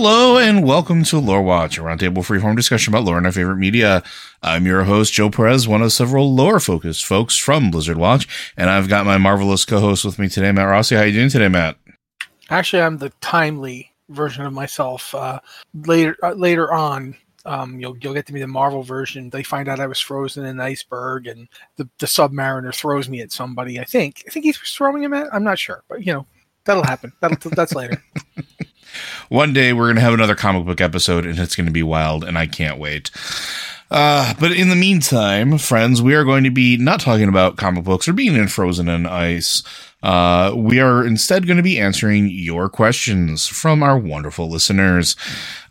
Hello and welcome to Lore Watch, a roundtable freeform discussion about lore and our favorite media. I'm your host, Joe Perez, one of several lore-focused folks from Blizzard Watch, and I've got my marvelous co-host with me today, Matt Rossi. How you doing today, Matt? Actually, I'm the timely version of myself. Uh, later, uh, later on, um, you'll you'll get to be the Marvel version. They find out I was frozen in an iceberg, and the the Submariner throws me at somebody. I think I think he's throwing him at. I'm not sure, but you know that'll happen. That'll, that's later. One day we're going to have another comic book episode and it's going to be wild and I can't wait. Uh, but in the meantime, friends, we are going to be not talking about comic books or being in frozen in ice. Uh, we are instead going to be answering your questions from our wonderful listeners.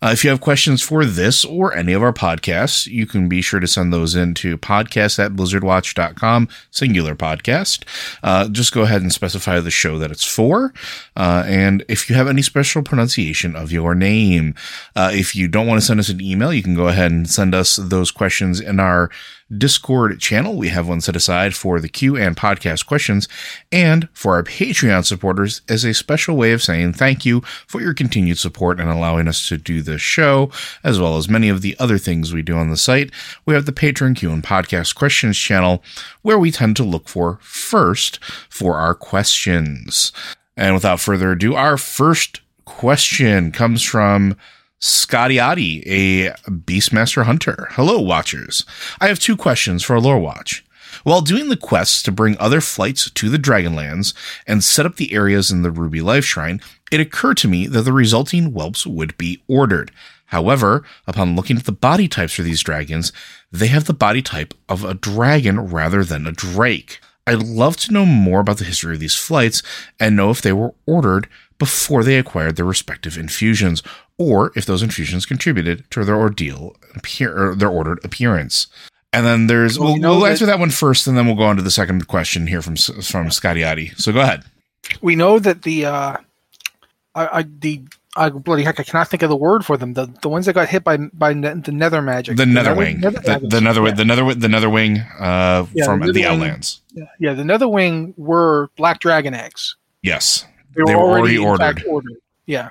Uh, if you have questions for this or any of our podcasts, you can be sure to send those in to podcast at blizzardwatch.com, singular podcast. Uh, just go ahead and specify the show that it's for. Uh, and if you have any special pronunciation of your name, uh, if you don't want to send us an email, you can go ahead and send us those questions in our Discord channel. We have one set aside for the Q and podcast questions and for our Patreon supporters as a special way of saying thank you for your continued support and allowing us to do this show, as well as many of the other things we do on the site. We have the Patreon Q and podcast questions channel where we tend to look for first for our questions. And without further ado, our first question comes from Scotty Adi, a Beastmaster hunter. Hello, watchers. I have two questions for Lore Watch. While doing the quests to bring other flights to the Dragonlands and set up the areas in the Ruby Life Shrine, it occurred to me that the resulting whelps would be ordered. However, upon looking at the body types for these dragons, they have the body type of a dragon rather than a drake. I'd love to know more about the history of these flights and know if they were ordered before they acquired their respective infusions, or if those infusions contributed to their ordeal, their ordered appearance. And then there's well, we'll, we'll answer that one first, and then we'll go on to the second question here from from Scotty Adi. So go ahead. We know that the uh, I, I the I bloody heck I cannot think of the word for them. The the ones that got hit by by ne- the nether magic. The, nether wing. Nether, the, the nether yeah. the nether the wing uh, yeah, from the, the Outlands. Yeah, yeah, the nether wing were black dragon eggs. Yes. They were, they were already, already ordered. ordered. Yeah.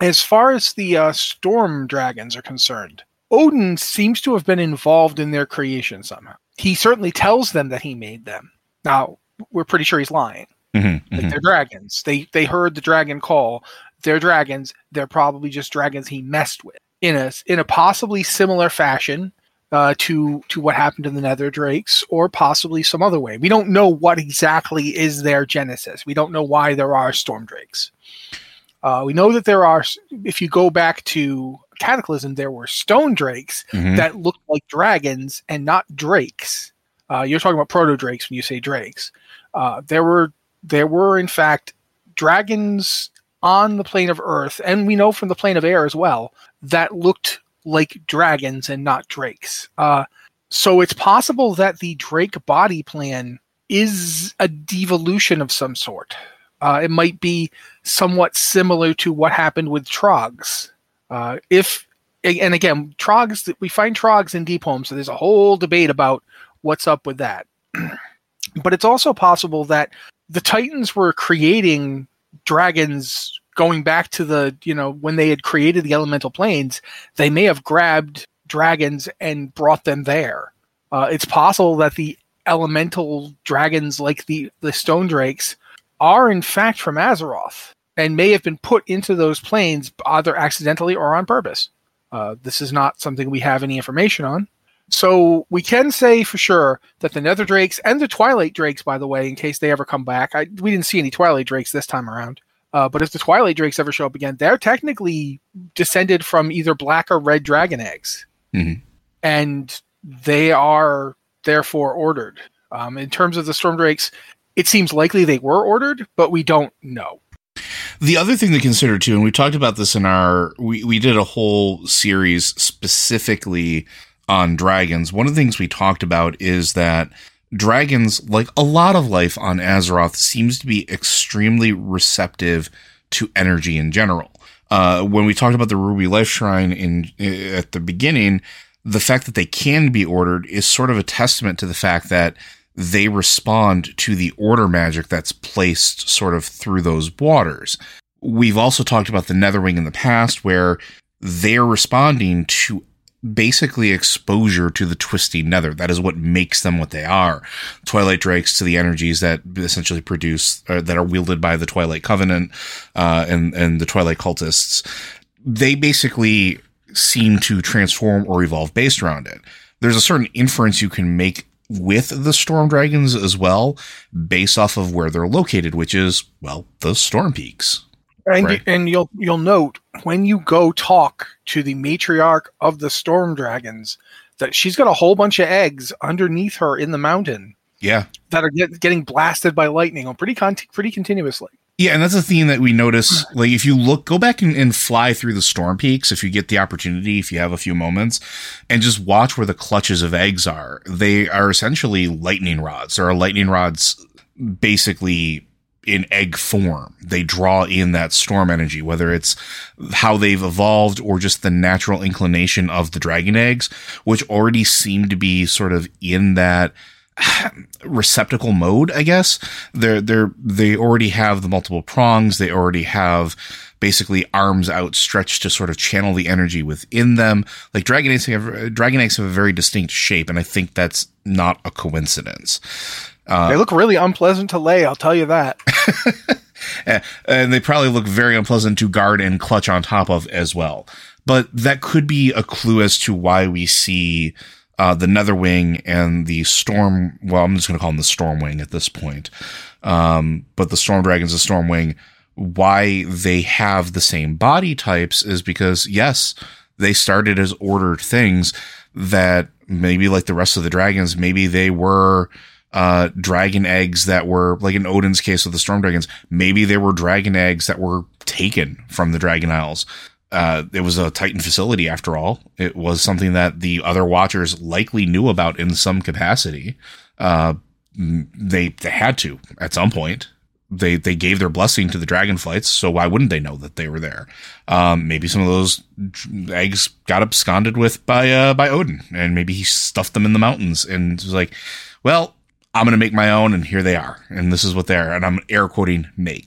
As far as the uh, storm dragons are concerned, Odin seems to have been involved in their creation somehow. He certainly tells them that he made them. Now, we're pretty sure he's lying. Mm-hmm, like mm-hmm. They're dragons. They they heard the dragon call. They're dragons. They're probably just dragons he messed with in a in a possibly similar fashion uh, to to what happened to the Nether Drakes, or possibly some other way. We don't know what exactly is their genesis. We don't know why there are Storm Drakes. Uh, we know that there are. If you go back to Cataclysm, there were Stone Drakes mm-hmm. that looked like dragons and not drakes. Uh, you're talking about proto drakes when you say drakes. Uh, there were there were in fact dragons on the plane of Earth, and we know from the plane of air as well that looked like dragons and not drakes. Uh, so it's possible that the Drake body plan is a devolution of some sort. Uh, it might be somewhat similar to what happened with Trogs. Uh, if and again, Trogs we find Trogs in Deepholm, so there's a whole debate about what's up with that. but it's also possible that the Titans were creating dragons going back to the you know when they had created the elemental planes they may have grabbed dragons and brought them there uh, it's possible that the elemental dragons like the the stone drakes are in fact from azeroth and may have been put into those planes either accidentally or on purpose uh, this is not something we have any information on so we can say for sure that the nether drakes and the twilight drakes by the way in case they ever come back I, we didn't see any twilight drakes this time around uh, but if the Twilight Drakes ever show up again, they're technically descended from either black or red dragon eggs, mm-hmm. and they are therefore ordered. Um, in terms of the Storm Drakes, it seems likely they were ordered, but we don't know. The other thing to consider too, and we talked about this in our we, we did a whole series specifically on dragons. One of the things we talked about is that dragons, like a lot of life on Azeroth, seems to be extremely receptive to energy in general. Uh, when we talked about the Ruby Life Shrine in at the beginning, the fact that they can be ordered is sort of a testament to the fact that they respond to the order magic that's placed sort of through those waters. we've also talked about the Netherwing in the past, where they're responding to basically exposure to the twisty nether. That is what makes them what they are. Twilight Drakes to the energies that essentially produce, uh, that are wielded by the Twilight Covenant, uh, and, and the Twilight cultists. They basically seem to transform or evolve based around it. There's a certain inference you can make with the storm dragons as well, based off of where they're located, which is, well, the storm peaks. And right. and you'll you'll note when you go talk to the matriarch of the storm dragons that she's got a whole bunch of eggs underneath her in the mountain. Yeah, that are get, getting blasted by lightning on pretty con- pretty continuously. Yeah, and that's a theme that we notice. Like, if you look, go back and, and, fly through the storm peaks if you get the opportunity, if you have a few moments, and just watch where the clutches of eggs are. They are essentially lightning rods. There are lightning rods basically in egg form. They draw in that storm energy, whether it's how they've evolved or just the natural inclination of the dragon eggs, which already seem to be sort of in that receptacle mode, I guess. They're, they're, they already have the multiple prongs. They already have basically arms outstretched to sort of channel the energy within them. Like dragon eggs have, dragon eggs have a very distinct shape. And I think that's not a coincidence. Uh, they look really unpleasant to lay, I'll tell you that. and they probably look very unpleasant to guard and clutch on top of as well. But that could be a clue as to why we see uh, the Netherwing and the Storm. Well, I'm just going to call them the Stormwing at this point. Um, but the Storm Dragons, the Stormwing, why they have the same body types is because, yes, they started as ordered things that maybe like the rest of the dragons, maybe they were uh, dragon eggs that were like in Odin's case with the storm dragons. Maybe they were dragon eggs that were taken from the Dragon Isles. Uh, it was a Titan facility after all. It was something that the other Watchers likely knew about in some capacity. Uh, they they had to at some point. They they gave their blessing to the dragonflights, so why wouldn't they know that they were there? Um, maybe some of those eggs got absconded with by uh, by Odin, and maybe he stuffed them in the mountains and was like, "Well, I'm going to make my own, and here they are. And this is what they are. And I'm air quoting make.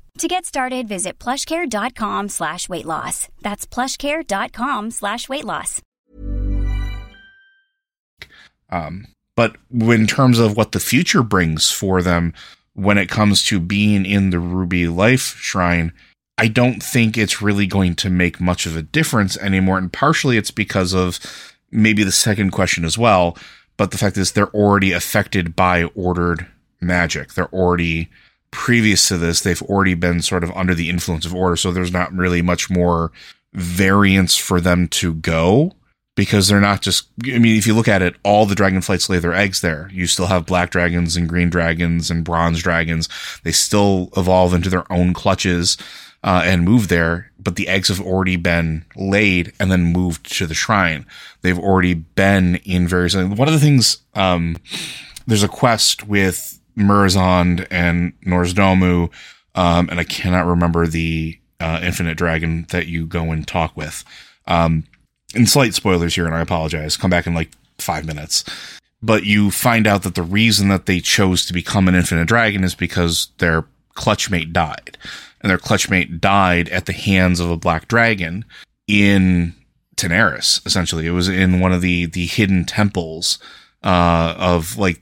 To get started, visit plushcare.com slash weight loss. That's plushcare.com slash weight loss. Um, but in terms of what the future brings for them, when it comes to being in the Ruby Life Shrine, I don't think it's really going to make much of a difference anymore. And partially it's because of maybe the second question as well. But the fact is, they're already affected by ordered magic. They're already previous to this, they've already been sort of under the influence of order. So there's not really much more variance for them to go because they're not just I mean if you look at it all the dragonflights lay their eggs there you still have black dragons and green dragons and bronze dragons they still evolve into their own clutches uh, and move there but the eggs have already been laid and then moved to the shrine they've already been in various one of the things um, there's a quest with Murozond and Nozdormu um, and I cannot remember the uh, infinite dragon that you go and talk with um, and slight spoilers here, and I apologize. Come back in like five minutes. But you find out that the reason that they chose to become an infinite dragon is because their clutchmate died. And their clutchmate died at the hands of a black dragon in Tanaris, essentially. It was in one of the, the hidden temples uh, of like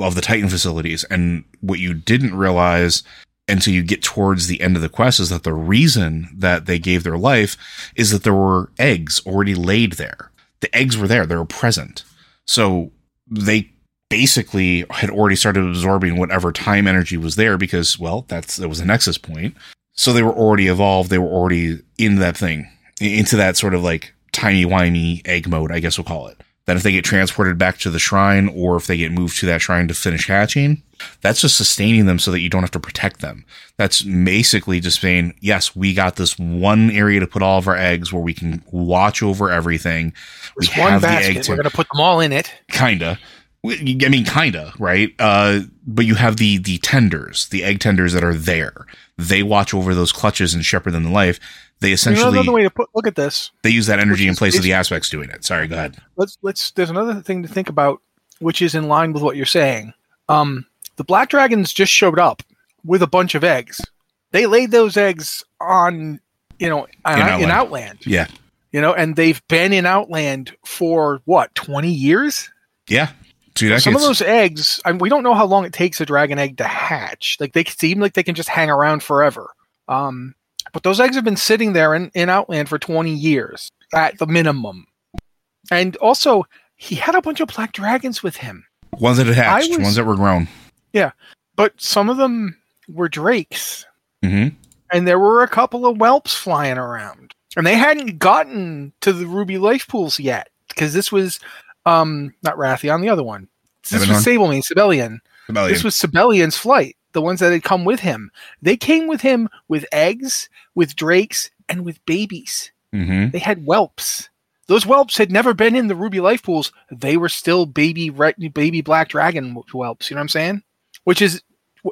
of the Titan facilities. And what you didn't realize until you get towards the end of the quest is that the reason that they gave their life is that there were eggs already laid there. The eggs were there, they were present. So they basically had already started absorbing whatever time energy was there because, well, that's that was a nexus point. So they were already evolved, they were already in that thing, into that sort of like tiny wimey egg mode, I guess we'll call it. Then if they get transported back to the shrine or if they get moved to that shrine to finish hatching, that's just sustaining them so that you don't have to protect them. That's basically just saying, yes, we got this one area to put all of our eggs where we can watch over everything. We one basket. We're going to put them all in it. Kinda. I mean, kinda, right? Uh, but you have the the tenders, the egg tenders that are there. They watch over those clutches and shepherd them to life. They essentially another way to put, look at this. They use that energy in place of the aspects doing it. Sorry, go ahead. Let's let's. There's another thing to think about, which is in line with what you're saying. Um, the black dragons just showed up with a bunch of eggs. They laid those eggs on, you know, in, Outland. in Outland. Yeah. You know, and they've been in Outland for what, 20 years? Yeah. Some of those eggs, I mean, we don't know how long it takes a dragon egg to hatch. Like they seem like they can just hang around forever. Um, but those eggs have been sitting there in, in Outland for 20 years at the minimum. And also, he had a bunch of black dragons with him. Ones that had hatched, was, ones that were grown. Yeah. But some of them were drakes. Mm-hmm. And there were a couple of whelps flying around. And they hadn't gotten to the ruby life pools yet. Because this was um not Wrathion, the other one. This Ebonhorn? was Sabellian. Sabellian. This was Sabellian's flight the ones that had come with him. They came with him with eggs, with drakes, and with babies. Mm-hmm. They had whelps. Those whelps had never been in the ruby life pools. They were still baby baby black dragon whelps. You know what I'm saying? Which is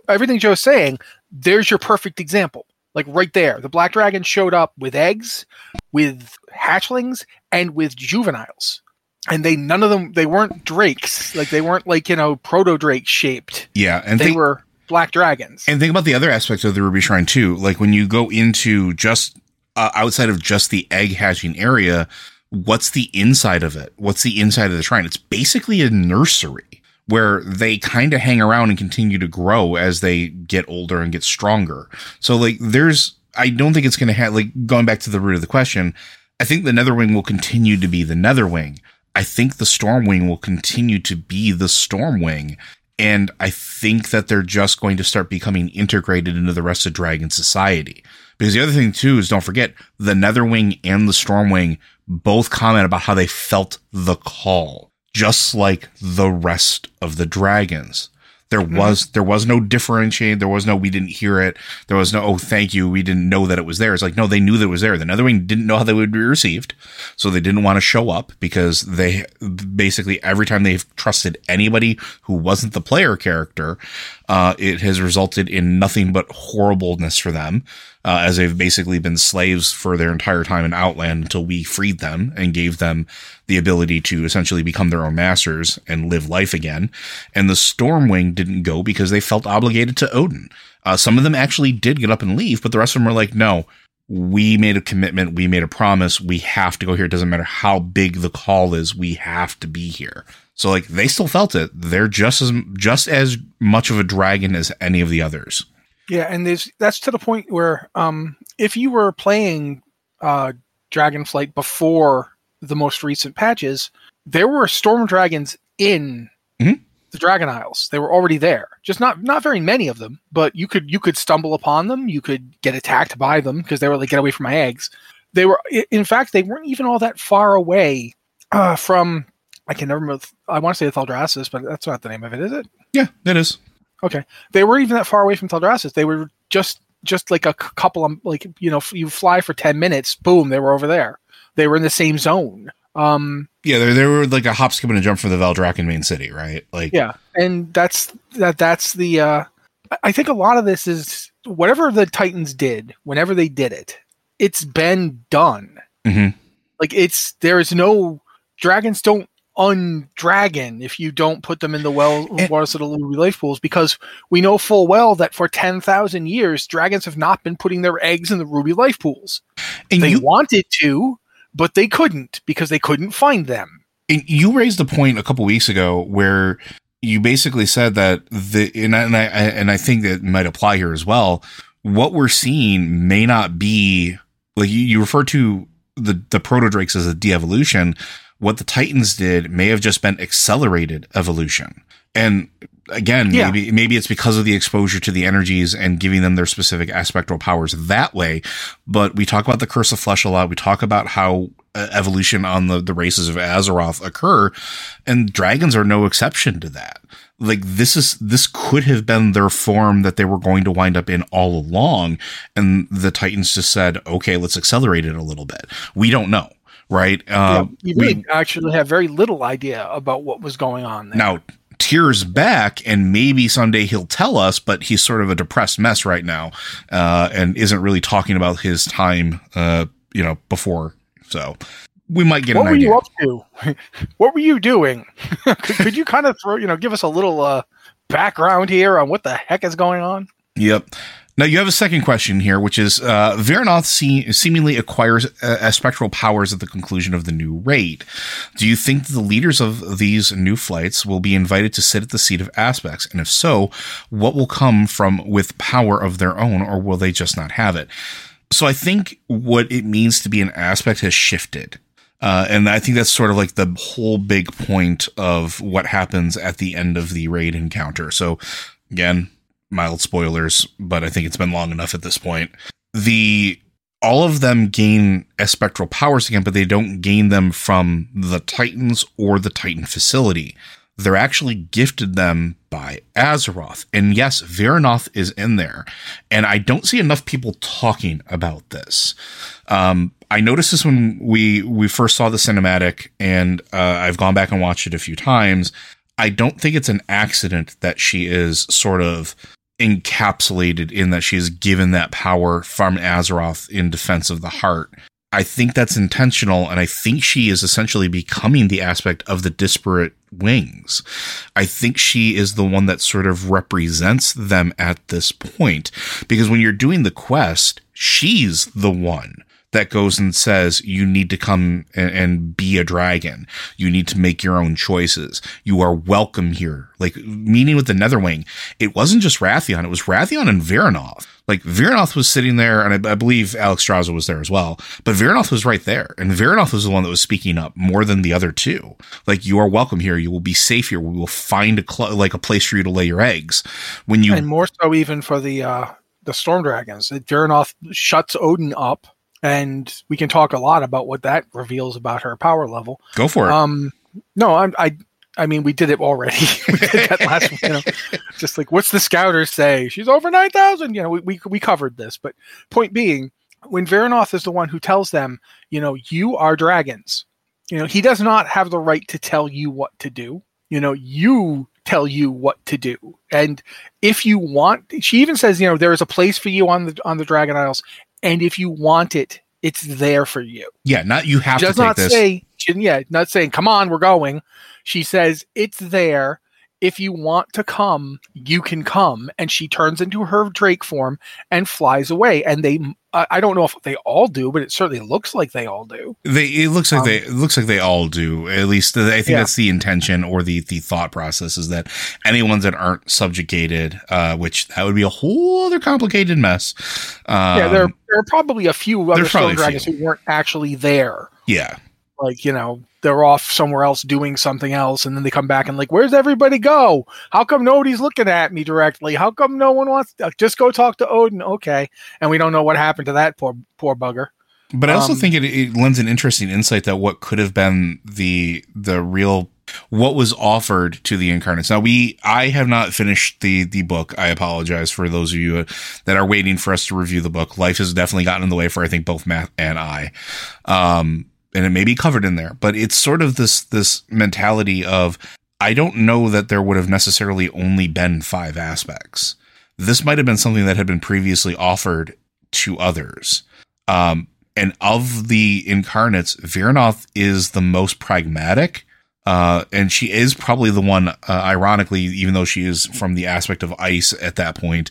everything Joe's saying. There's your perfect example. Like right there, the black dragon showed up with eggs, with hatchlings, and with juveniles and they none of them they weren't drakes like they weren't like you know proto drake shaped yeah and they, they were black dragons. And think about the other aspects of the Ruby Shrine too. Like when you go into just uh, outside of just the egg hatching area, what's the inside of it? What's the inside of the shrine? It's basically a nursery where they kind of hang around and continue to grow as they get older and get stronger. So like there's I don't think it's going to have like going back to the root of the question. I think the Netherwing will continue to be the Netherwing. I think the Stormwing will continue to be the Stormwing. And I think that they're just going to start becoming integrated into the rest of Dragon Society. Because the other thing too is don't forget the Netherwing and the Stormwing both comment about how they felt the call, just like the rest of the dragons. There mm-hmm. was there was no differentiate. There was no we didn't hear it. There was no oh thank you. We didn't know that it was there. It's like no, they knew that it was there. The Netherwing didn't know how they would be received, so they didn't want to show up because they basically every time they've trusted anybody who wasn't the player character, uh, it has resulted in nothing but horribleness for them uh, as they've basically been slaves for their entire time in Outland until we freed them and gave them the ability to essentially become their own masters and live life again. And the Stormwing didn't go because they felt obligated to Odin. Uh, some of them actually did get up and leave, but the rest of them were like, no, we made a commitment. We made a promise. We have to go here. It doesn't matter how big the call is. We have to be here. So like they still felt it. They're just as just as much of a dragon as any of the others. Yeah, and there's that's to the point where um, if you were playing uh, Dragonflight before the most recent patches, there were storm dragons in mm-hmm. The Dragon Isles. They were already there. Just not not very many of them, but you could you could stumble upon them. You could get attacked by them because they were like get away from my eggs. They were in fact they weren't even all that far away uh, from. I can never remember. I want to say Thaldraszus, but that's not the name of it, is it? Yeah, it is. Okay, they were even that far away from Thaldraszus. They were just just like a couple of like you know you fly for ten minutes, boom, they were over there. They were in the same zone. Um, yeah, they they were like a hop, skip, and a jump for the Valdrakken main city, right? Like yeah, and that's that that's the. uh I think a lot of this is whatever the Titans did, whenever they did it, it's been done. Mm-hmm. Like it's there is no dragons don't undragon if you don't put them in the well And- waters of the ruby life pools because we know full well that for 10,000 years dragons have not been putting their eggs in the ruby life pools. And they you, wanted to, but they couldn't because they couldn't find them. and you raised a point a couple weeks ago where you basically said that the and I, and I and I think that might apply here as well. What we're seeing may not be like you, you refer to the the proto drakes as a de-evolution. What the Titans did may have just been accelerated evolution. And again, Yeah. maybe maybe it's because of the exposure to the energies and giving them their specific aspectral powers that way. But we talk about the curse of flesh a lot. We talk about how uh, evolution on the the races of Azeroth occur, and dragons are no exception to that. Like this is this could have been their form that they were going to wind up in all along, and the Titans just said, "Okay, let's accelerate it a little bit." We don't know, right? Uh, you we- really actually have very little idea about what was going on there. now, Tyr's back, and maybe someday he'll tell us, but he's sort of a depressed mess right now, uh, and isn't really talking about his time, uh, you know, before. So we might get what an were idea. you up to? what were you doing? could, could you kind of throw, you know, give us a little uh, background here on what the heck is going on? Yep. Now you have a second question here, which is uh, se- seemingly acquires uh, spectral powers at the conclusion of the new raid. Do you think the leaders of these new flights will be invited to sit at the seat of aspects? And if so, what will come from with power of their own, or will they just not have it? So I think what it means to be an aspect has shifted. Uh, and I think that's sort of like the whole big point of what happens at the end of the raid encounter. So again, mild spoilers, but I think it's been long enough at this point. The all of them gain spectral powers again, but they don't gain them from the Titans or the Titan facility. They're actually gifted them by Azeroth. And yes, Vyranoth is in there. And I don't see enough people talking about this. Um, I noticed this when we we first saw the cinematic, and uh, I've gone back and watched it a few times. I don't think it's an accident that she is sort of encapsulated in that she is given that power from Azeroth in defense of the heart. I think that's intentional, and I think she is essentially becoming the aspect of the disparate wings. I think she is the one that sort of represents them at this point. Because when you're doing the quest, she's the one that goes and says, you need to come and, and be a dragon. You need to make your own choices. You are welcome here. Like, meaning with the Netherwing, it wasn't just Wrathion, it was Wrathion and Vyranoth. Like, Vyranoth was sitting there, and I, I believe Alexstrasza was there as well, but Vyranoth was right there. And Vyranoth was the one that was speaking up more than the other two. Like, you are welcome here. You will be safe here. We will find a, cl- like, a place for you to lay your eggs. When you, and more so even for the uh, the storm dragons. Vyranoth shuts Odin up, and we can talk a lot about what that reveals about her power level. go for it. Um, no, I, I, I mean, we did it already. we did that last, you know, just like what's the scouters say? She's over nine thousand. You know, we, we we covered this, but point being, when Vyranoth is the one who tells them, you know, you are dragons. You know, he does not have the right to tell you what to do. You know, you tell you what to do, and if you want, she even says, you know, there is a place for you on the on the Dragon Isles, and if you want it, it's there for you. Yeah, not you have to does take not this. say yeah not saying come on we're going. She says it's there. If you want to come you can come. And she turns into her drake form and flies away. And they I I don't know if they all do but it certainly looks like they all do They it looks like Um, they it looks like they all do. At least I think Yeah. that's the intention or the the thought process is that any ones that aren't subjugated, uh, which that would be a whole other complicated mess. Um, yeah there, there are probably a few other there's probably storm a dragons who weren't actually there yeah, like you know they're off somewhere else doing something else and then they come back and like where's everybody go how come nobody's looking at me directly how come no one wants to just go talk to odin okay and we don't know what happened to that poor poor bugger but I also Um, think it, it lends an interesting insight that what could have been the the real what was offered to the incarnates. Now we I have not finished the the book. I apologize for those of you that are waiting for us to review the book. Life has definitely gotten in the way for I think both Matt and I. Um and it may be covered in there, but it's sort of this this mentality of I don't know that there would have necessarily only been five aspects. This might have been something that had been previously offered to others. Um and of the incarnates, Vyranoth is the most pragmatic. Uh, and she is probably the one, uh, ironically, even though she is from the aspect of ice at that point,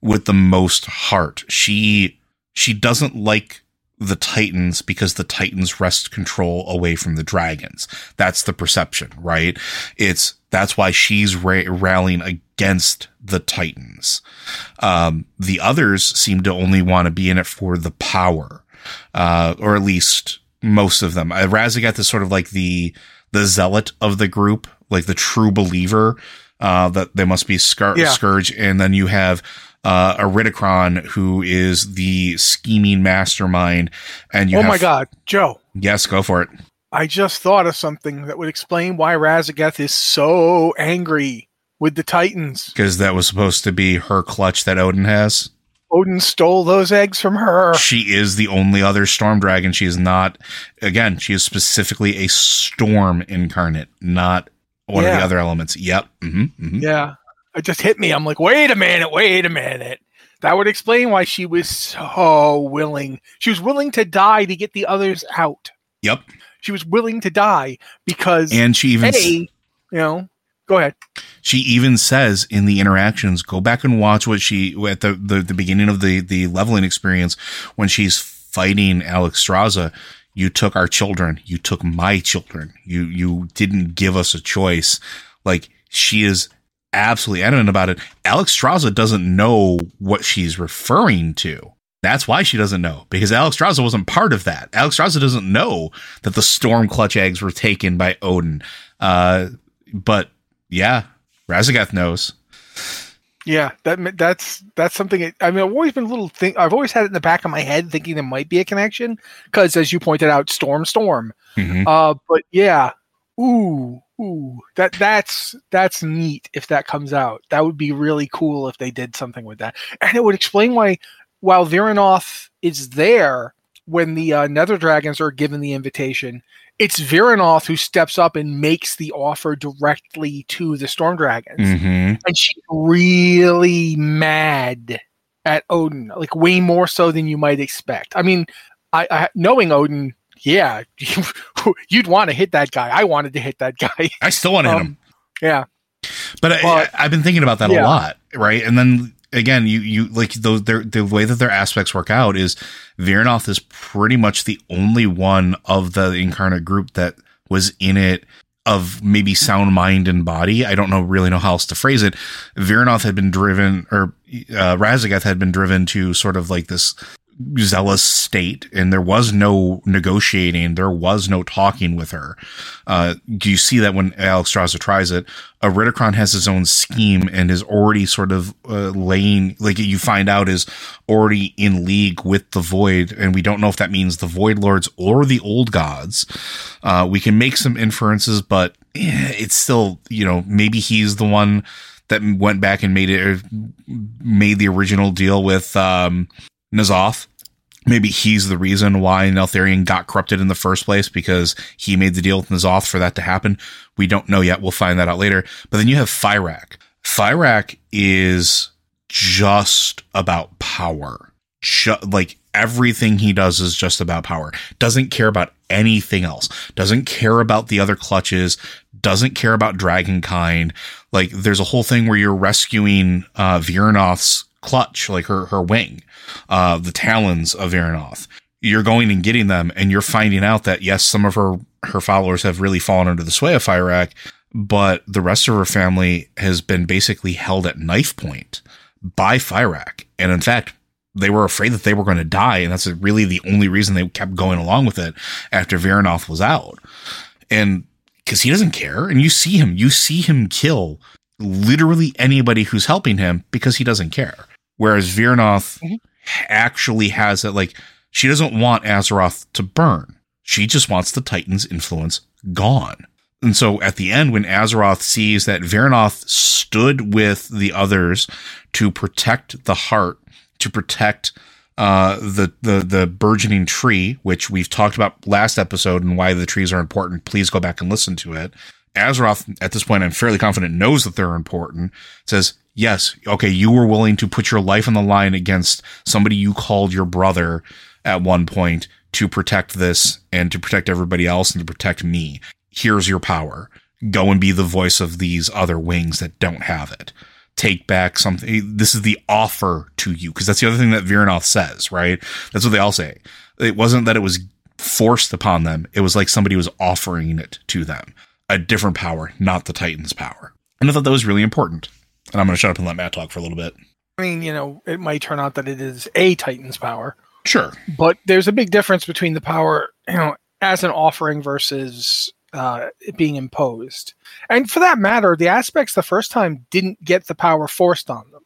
with the most heart. She, she doesn't like the Titans because the Titans wrest control away from the dragons. That's the perception, right? It's, that's why she's ra- rallying against the Titans. Um, the others seem to only want to be in it for the power, uh, or at least most of them. Uh, Raszageth is sort of like the, the zealot of the group, like the true believer, uh, that they must be Scar- yeah. Scourge. And then you have, uh, Iridikron, who is the scheming mastermind. And you oh have, my God, Joe. Yes, go for it. I just thought of something that would explain why Raszageth is so angry with the Titans. Because that was supposed to be her clutch that Odin has. Odin stole those eggs from her. She is the only other storm dragon. She is not, again, she is specifically a storm incarnate, not one yeah. of the other elements. Yep. Mm-hmm, mm-hmm. Yeah. It just hit me. I'm like, wait a minute, wait a minute. That would explain why she was so willing. She was willing to die to get the others out. Yep. She was willing to die because, and she even, you know, go ahead. She even says in the interactions, go back and watch what she at the the, the beginning of the the leveling experience when she's fighting Alexstrasza. You took our children. You took my children. You you didn't give us a choice. Like she is absolutely adamant about it. Alex Alexstrasza doesn't know what she's referring to. That's why she doesn't know because Alex Alexstrasza wasn't part of that. Alex Alexstrasza doesn't know that the storm clutch eggs were taken by Odin. Uh, but yeah, Raszageth knows. Yeah, that that's that's something. I mean, I've always been a little think. I've always had it in the back of my head, thinking there might be a connection because, as you pointed out, storm, storm. Mm-hmm. Uh, but yeah, ooh, ooh, that that's that's neat. If that comes out, that would be really cool if they did something with that, and it would explain why, while Vyranoth is there when the uh, Nether Dragons are given the invitation, it's Vyranoth who steps up and makes the offer directly to the Storm Dragons. Mm-hmm. And she's really mad at Odin, like way more so than you might expect. I mean, I, I knowing Odin, yeah, you'd want to hit that guy. I wanted to hit that guy. I still want to um, hit him. Yeah. But, I, have been thinking about that yeah. a lot, right? And then again, you you like those the way that their aspects work out is Vyranoth is pretty much the only one of the incarnate group that was in it of maybe sound mind and body. I don't know really know how else to phrase it. Vyranoth had been driven or uh, Raszageth had been driven to sort of like this zealous state and there was no negotiating. There was no talking with her. Uh, do you see that when alex Alexstrasza tries it? Iridikron has his own scheme and is already sort of uh, laying, like you find out, is already in league with the Void. And we don't know if that means the Void Lords or the Old Gods. Uh, we can make some inferences, but eh, it's still, you know, maybe he's the one that went back and made it, made the original deal with, um, N'Zoth. Maybe he's the reason why Neltharion got corrupted in the first place because he made the deal with N'Zoth for that to happen. We don't know yet. We'll find that out later. But then you have Fyrakk. Fyrakk is just about power. Like everything he does is just about power. Doesn't care about anything else. Doesn't care about the other clutches. Doesn't care about Dragonkind. Like there's a whole thing where you're rescuing uh clutch, like her her wing, uh, the talons of Vyranoth. You're going and getting them, and you're finding out that yes, some of her her followers have really fallen under the sway of Fyrakk, but the rest of her family has been basically held at knife point by Fyrakk, and in fact. They were afraid that they were going to die, and that's really the only reason they kept going along with it after Vyranoth was out. And because he doesn't care, and you see him, you see him kill literally anybody who's helping him because he doesn't care. Whereas Vyranoth mm-hmm. actually has it like she doesn't want Azeroth to burn. She just wants the Titan's influence gone. And so at the end, when Azeroth sees that Vyranoth stood with the others to protect the heart, to protect uh, the the the burgeoning tree, which we've talked about last episode and why the trees are important. Please go back and listen to it. Azeroth, at this point, I'm fairly confident knows that they're important. Says, yes, okay, you were willing to put your life on the line against somebody you called your brother, at one point to protect this and to protect everybody else and to protect me. Here's your power. Go and be the voice of these other wings that don't have it. Take back something. This is the offer to you. Cause that's the other thing that Vyranoth says, right? That's what they all say. It wasn't that it was forced upon them. It was like somebody was offering it to them. A different power, not the Titan's power. And I thought that was really important. And I'm going to shut up and let Matt talk for a little bit. I mean, you know, it might turn out that it is a Titan's power. Sure. But there's a big difference between the power, you know, as an offering versus uh, it being imposed. And for that matter, the aspects the first time didn't get the power forced on them.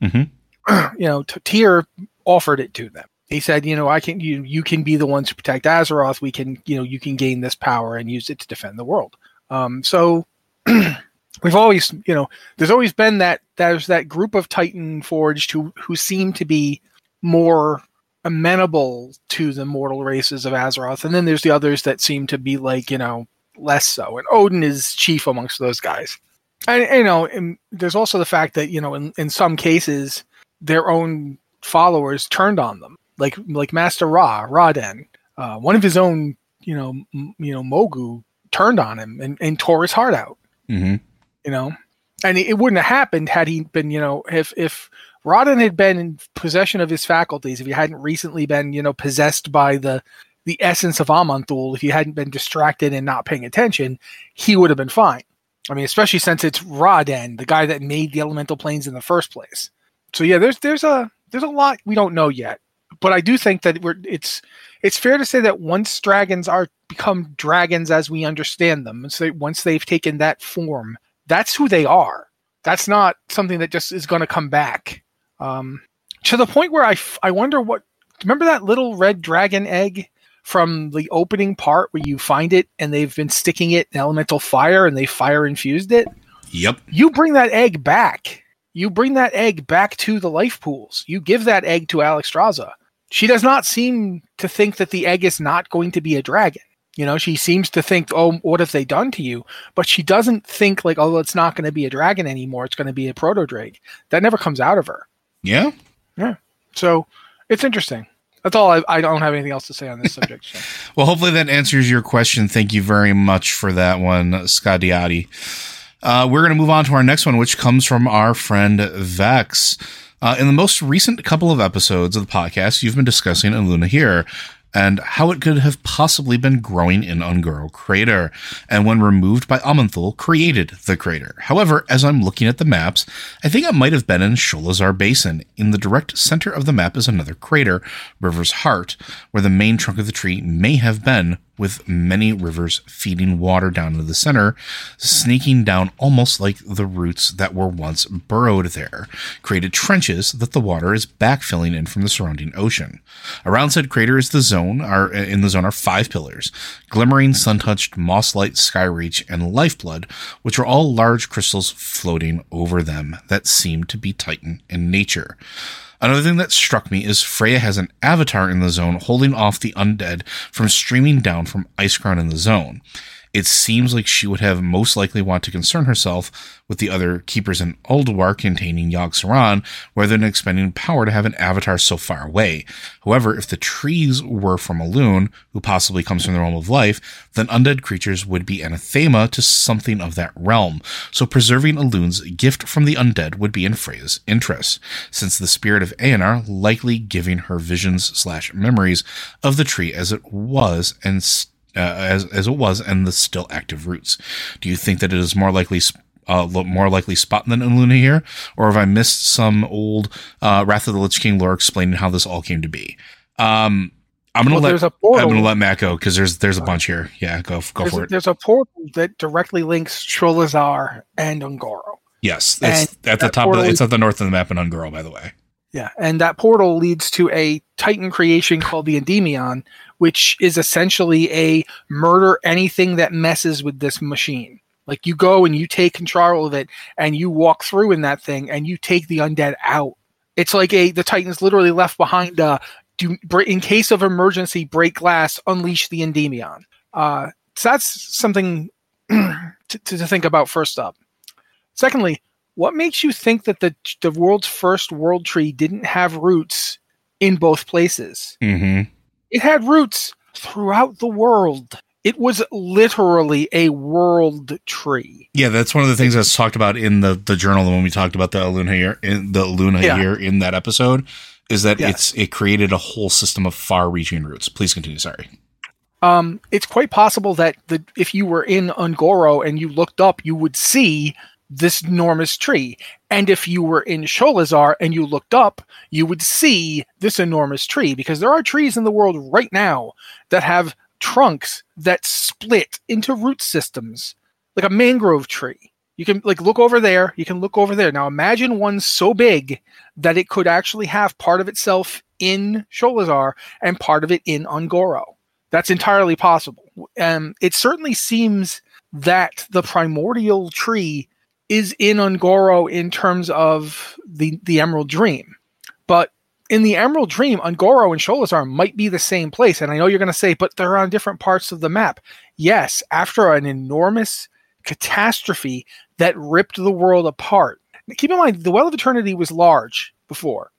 Mm-hmm, mm-hmm. you know, Tyr offered it to them. He said, you know, I can you you can be the ones to protect Azeroth. We can, you know, you can gain this power and use it to defend the world. Um, so we've always, you know, there's always been that there's that group of Titan forged who who seem to be more amenable to the mortal races of Azeroth, and then there's the others that seem to be like, you know, less so. And Odin is chief amongst those guys. And you know, and there's also the fact that you know, in in some cases, their own followers turned on them, like like Master Ra, Ra-Den, uh, one of his own, you know, m- you know, Mogu turned on him and, and tore his heart out. Mm-hmm. You know, and it, it wouldn't have happened had he been, you know, if if Ra-Den had been in possession of his faculties, if he hadn't recently been, you know, possessed by the the essence of Aman'Thul, if he hadn't been distracted and not paying attention, he would have been fine. I mean, especially since it's Ra-Den, the guy that made the elemental planes in the first place. So yeah, there's there's a there's a lot we don't know yet, but I do think that we're it's it's fair to say that once dragons are become dragons as we understand them, so once they've taken that form, that's who they are. That's not something that just is going to come back. Um, to the point where I, f- I wonder what remember that little red dragon egg from the opening part where you find it and they've been sticking it in elemental fire and they fire infused it. Yep. You bring that egg back. You bring that egg back to the life pools. You give that egg to Alex Alexstrasza. She does not seem to think that the egg is not going to be a dragon. You know, she seems to think, oh, what have they done to you? But she doesn't think like, oh, it's not going to be a dragon anymore. It's going to be a proto drake. That never comes out of her. Yeah. Yeah. So it's interesting. That's all. I, I don't have anything else to say on this subject. So. well, hopefully that answers your question. Thank you very much for that one, Scadiati. Uh, we're going to move on to our next one, which comes from our friend Vex. Uh, in the most recent couple of episodes of the podcast, you've been discussing Eluna here and how it could have possibly been growing in Un'Goro crater, and when removed by Aman'Thul, created the crater. However, as I'm looking at the maps, I think it might have been in Sholazar Basin. In the direct center of the map is another crater, River's Heart, where the main trunk of the tree may have been, with many rivers feeding water down into the center, sneaking down almost like the roots that were once burrowed there, created trenches that the water is backfilling in from the surrounding ocean. Around said crater is the zone, are in the zone are five pillars, glimmering, sun-touched, moss-light skyreach, and lifeblood, which are all large crystals floating over them that seem to be Titan in nature. Another thing that struck me is Freya has an avatar in the zone holding off the undead from streaming down from Icecrown in the zone it seems like she would have most likely want to concern herself with the other keepers in Ulduar containing Yogg-Saron rather than expending power to have an avatar so far away. However, if the trees were from Elune, who possibly comes from the realm of life, then undead creatures would be anathema to something of that realm. So preserving Elune's gift from the undead would be in Freya's interest, since the spirit of Eonar likely giving her visions slash memories of the tree as it was and uh, as as it was and the still active roots. Do you think that it is more likely uh, more likely spot than Luna here, or have I missed some old uh, Wrath of the Lich King lore explaining how this all came to be? Um, I'm gonna well, let I'm gonna let Matt go because there's there's a bunch here. Yeah, go go there's for a, it. There's a portal that directly links Sholazar and Un'Goro. Yes, it's and at the top. Of the, it's at the north of the map in Un'Goro, by the way. Yeah, and that portal leads to a Titan creation called the Etymidian, which is essentially a murder anything that messes with this machine. Like you go and you take control of it and you walk through in that thing and you take the undead out. It's like a the Titans literally left behind uh do in case of emergency break glass unleash the Etymidian. Uh so that's something to, to think about first up. Secondly, what makes you think that the the world's first world tree didn't have roots in both places? Mm-hmm. It had roots throughout the world. It was literally a world tree. Yeah, that's one of the things that's talked about in the, the journal when we talked about the Aluna year in the Luna Yeah. year in that episode is that it's it created a whole system of far reaching roots. Please continue. Sorry. Um, it's quite possible that the, if you were in Un'Goro and you looked up, you would see this enormous tree. And if you were in Sholazar and you looked up, you would see this enormous tree because there are trees in the world right now that have trunks that split into root systems, like a mangrove tree. You can like look over there, you can look over there. Now imagine one so big that it could actually have part of itself in Sholazar and part of it in Un'Goro. That's entirely possible. Um, it certainly seems that the primordial tree is in Un'Goro in terms of the the Emerald Dream, but in the Emerald Dream, Un'Goro and Sholazar might be the same place. And I know you're going to say, but they're on different parts of the map. Yes, after an enormous catastrophe that ripped the world apart. Keep in mind, the Well of Eternity was large before,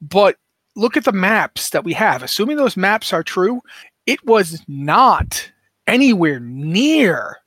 but look at the maps that we have. Assuming those maps are true, it was not anywhere near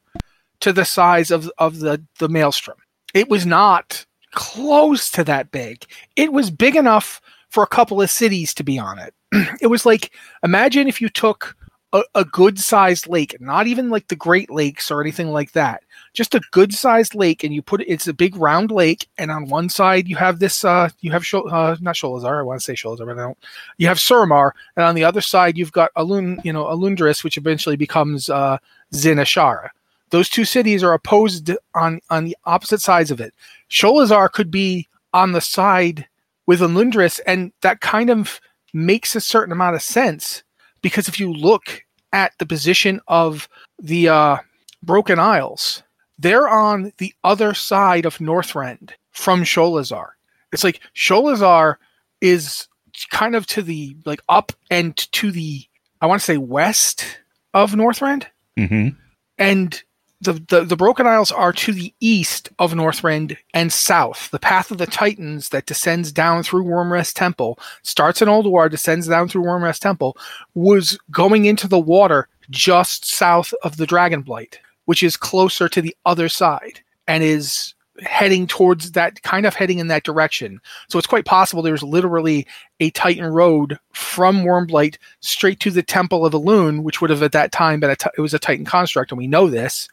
to the size of, of the, the maelstrom. It was not close to that big. It was big enough for a couple of cities to be on it. it was like imagine if you took a, a good sized lake, not even like the Great Lakes or anything like that, just a good sized lake, and you put it. It's a big round lake, and on one side you have this. Uh, you have uh, not Sholazar. I want to say Sholazar, but I don't. You have Suramar, and on the other side you've got Alun, you know, Alundris, which eventually becomes uh, Zin-Azshari. Those two cities are opposed on on the opposite sides of it. Sholazar could be on the side with Alundris, and that kind of makes a certain amount of sense because if you look at the position of the uh, Broken Isles, they're on the other side of Northrend from Sholazar. It's like Sholazar is kind of to the like up and to the I want to say west of Northrend, Mm-hmm. and the, the the Broken Isles are to the east of Northrend and south. The path of the Titans that descends down through Wyrmrest Temple starts in Ulduar, descends down through Wyrmrest Temple, was going into the water just south of the Dragonblight, which is closer to the other side and is heading towards that kind of heading in that direction. So it's quite possible there's literally a Titan road from Wormblight straight to the Temple of Elune, which would have at that time been a ti- it was a Titan construct, and we know this.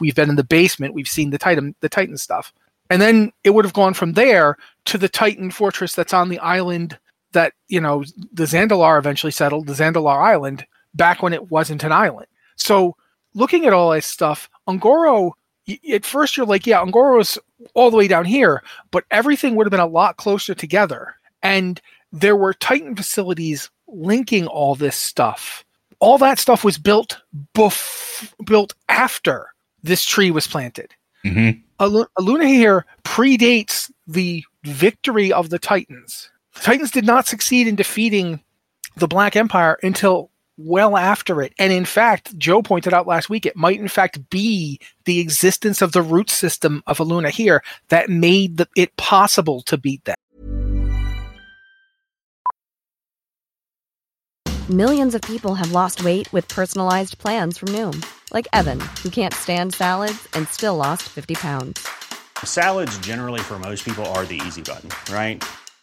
We've been in the basement, we've seen the Titan the Titan stuff, and then it would have gone from there to the Titan fortress that's on the island that you know the Zandalar eventually settled, the Zandalar Island, back when it wasn't an island. So looking at all this stuff, Un'Goro. Y- At first, you're like, yeah, Un'Goro's all the way down here, but everything would have been a lot closer together. And there were Titan facilities linking all this stuff. All that stuff was built bef- built after this tree was planted. Mm-hmm. Alu- Aluna here predates the victory of the Titans. The Titans did not succeed in defeating the Black Empire until well after it. And in fact, Joe pointed out last week, it might in fact be the existence of the root system of Aluna here that made the, it possible to beat them. Millions of people have lost weight with personalized plans from Noom, like Evan, who can't stand salads and still lost 50 pounds. Salads, generally, for most people, are the easy button, right?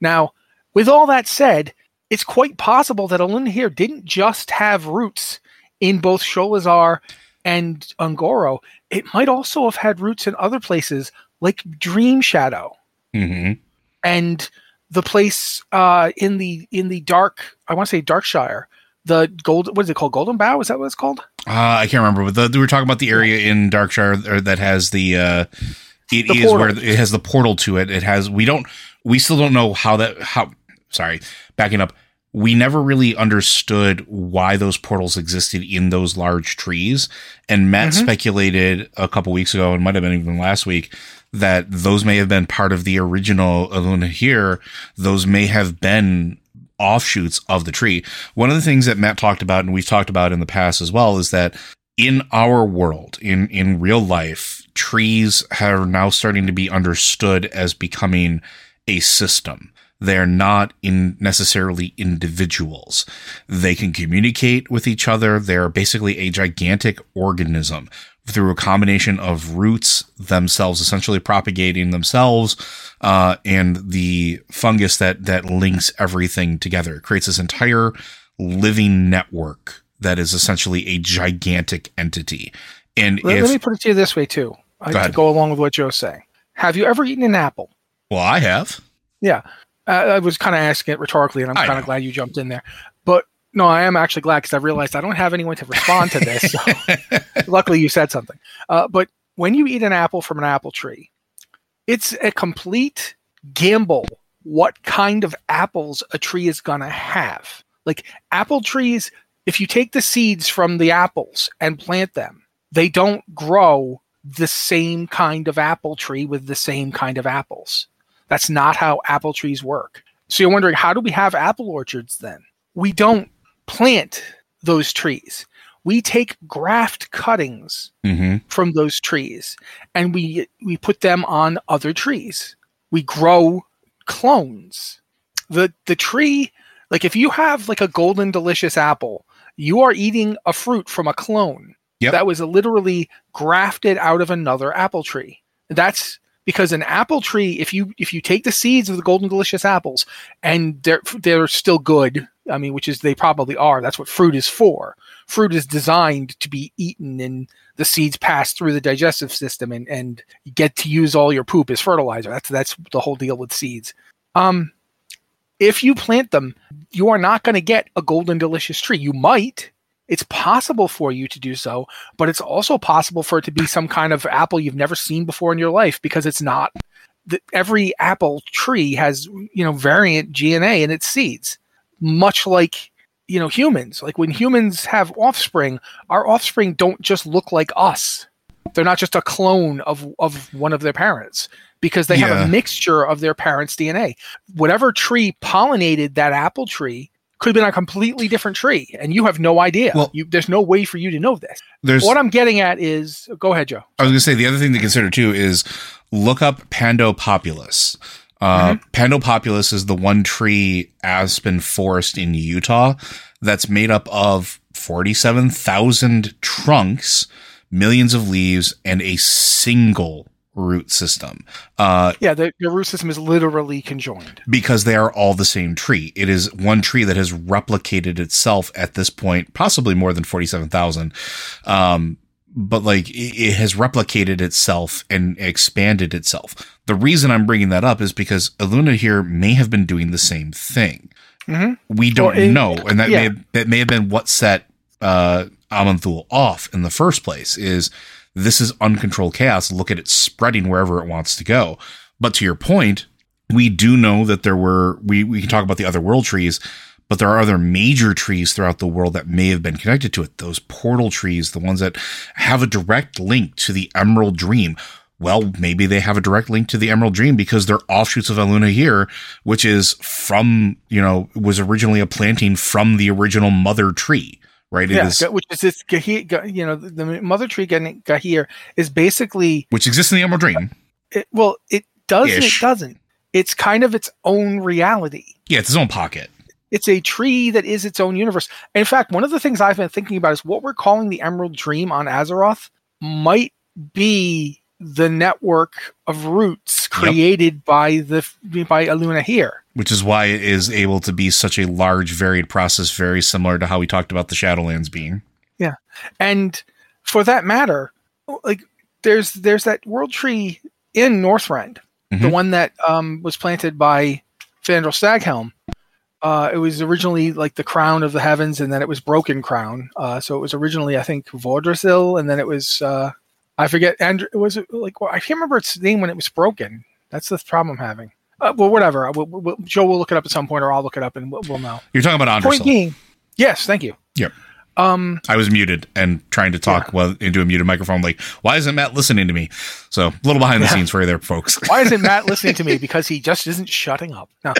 Now, with all that said, it's quite possible that Alun here didn't just have roots in both Sholazar and Un'Goro. It might also have had roots in other places like Dream Shadow hmm and the place uh, in the in the dark. I want to say Darkshire. The gold. What is it called? Golden Bow. Is that what it's called? Uh, I can't remember, but the, we were talking about the area in Darkshire that has the. Uh, it The is where it has the portal to it. It has. We don't. We still don't know how that. How. Sorry, backing up. We never really understood why those portals existed in those large trees. And Matt Mhm. speculated a couple weeks ago, and might have been even last week, that those may have been part of the original Aluna here. Those may have been offshoots of the tree. One of the things that Matt talked about, and we've talked about in the past as well, is that in our world, in in real life, trees are now starting to be understood as becoming a system. They're not in necessarily individuals. They can communicate with each other. They're basically a gigantic organism through a combination of roots themselves essentially propagating themselves uh, and the fungus that that links everything together it creates this entire living network that is essentially a gigantic entity and Let, if let me put it to you this way too, uh, Go to go along with what Joe's saying. Have you ever eaten an apple? well i have Yeah, uh, I was kind of asking it rhetorically, and I'm kind of glad you jumped in there. But no, I am actually glad because I realized I don't have anyone to respond to this. So luckily, you said something. Uh, but when you eat an apple from an apple tree, it's a complete gamble what kind of apples a tree is going to have. Like apple trees, if you take the seeds from the apples and plant them, they don't grow the same kind of apple tree with the same kind of apples. That's not how apple trees work. So you're wondering, how do we have apple orchards then? We don't plant those trees. We take graft cuttings mm-hmm. from those trees and we we put them on other trees. We grow clones. The the tree like if you have like a golden delicious apple, you are eating a fruit from a clone Yep. that was literally grafted out of another apple tree. That's because an apple tree if you if you take the seeds of the golden delicious apples and they're they're still good, I mean which is they probably are. That's what fruit is for. Fruit is designed to be eaten and the seeds pass through the digestive system and, and get to use all your poop as fertilizer. That's that's the whole deal with seeds. Um, if you plant them, you are not going to get a golden delicious tree. You might. It's possible for you to do so, but it's also possible for it to be some kind of apple you've never seen before in your life because it's not. The, every apple tree has you know variant DNA in its seeds, much like you know humans. Like when humans have offspring, our offspring don't just look like us. They're not just a clone of of one of their parents because they have a mixture of their parents' DNA. Whatever tree pollinated that apple tree could have been a completely different tree, and you have no idea. Well- you, there's no way for you to know this. there's What I'm getting at is, go ahead, Joe. I was going to say the other thing to consider too is look up Pando populus. Uh, Pando populus is the one tree aspen forest in Utah that's made up of 47,000 trunks, millions of leaves, and a single root system. Uh, Yeah, the, the root system is literally conjoined. because they are all the same tree. It is one tree that has replicated itself at this point, possibly more than 47,000. Um, but like it, it has replicated itself and expanded itself. The reason I'm bringing that up is because Aluna here may have been doing the same thing. Mhm. We don't Well, it- know. And that may, have, that may have been what set, uh, Aman'Thul off in the first place is this is uncontrolled chaos. Look at it spreading wherever it wants to go. But to your point, we do know that there were we, we can talk about the other world trees but there are other major trees throughout the world that may have been connected to it those portal trees the ones that have a direct link to the emerald dream well maybe they have a direct link to the emerald dream because they're offshoots of Eluna here which is from you know was originally a planting from the original mother tree right It yeah, is- which is this, G'Hanir, you know, the, the mother tree Ga- G'Hanir is basically, which exists in the emerald dream it, well, it does it doesn't. It's kind of its own reality. yeah it's its own pocket It's a tree that is its own universe. In fact, one of the things I've been thinking about is what we're calling the Emerald Dream on Azeroth might be the network of roots created by the by Aluna here. Which is why it is able to be such a large varied process very similar to how we talked about the shadowlands being Yeah, And for that matter, like there's there's that world tree in Northrend, the Mhm. one that um, was planted by Fandral Staghelm. Uh, it was originally like the crown of the heavens, and then it was broken crown. Uh, so it was originally, I think, Vordrassil, and then it was uh, I forget. Andrew, was it like well, I can't remember its name when it was broken. That's the problem I'm having. Uh, well, whatever. We'll, we'll, Joe will look it up at some point, or I'll look it up, and we'll, we'll know. You're talking about Andrassil. Point being, yes, thank you. Yep. Um, I was muted and trying to talk well into a muted microphone. Like, why isn't Matt listening to me? So a little behind the Yeah. scenes for you there, folks. Why isn't Matt listening to me? Because he just isn't shutting up. No.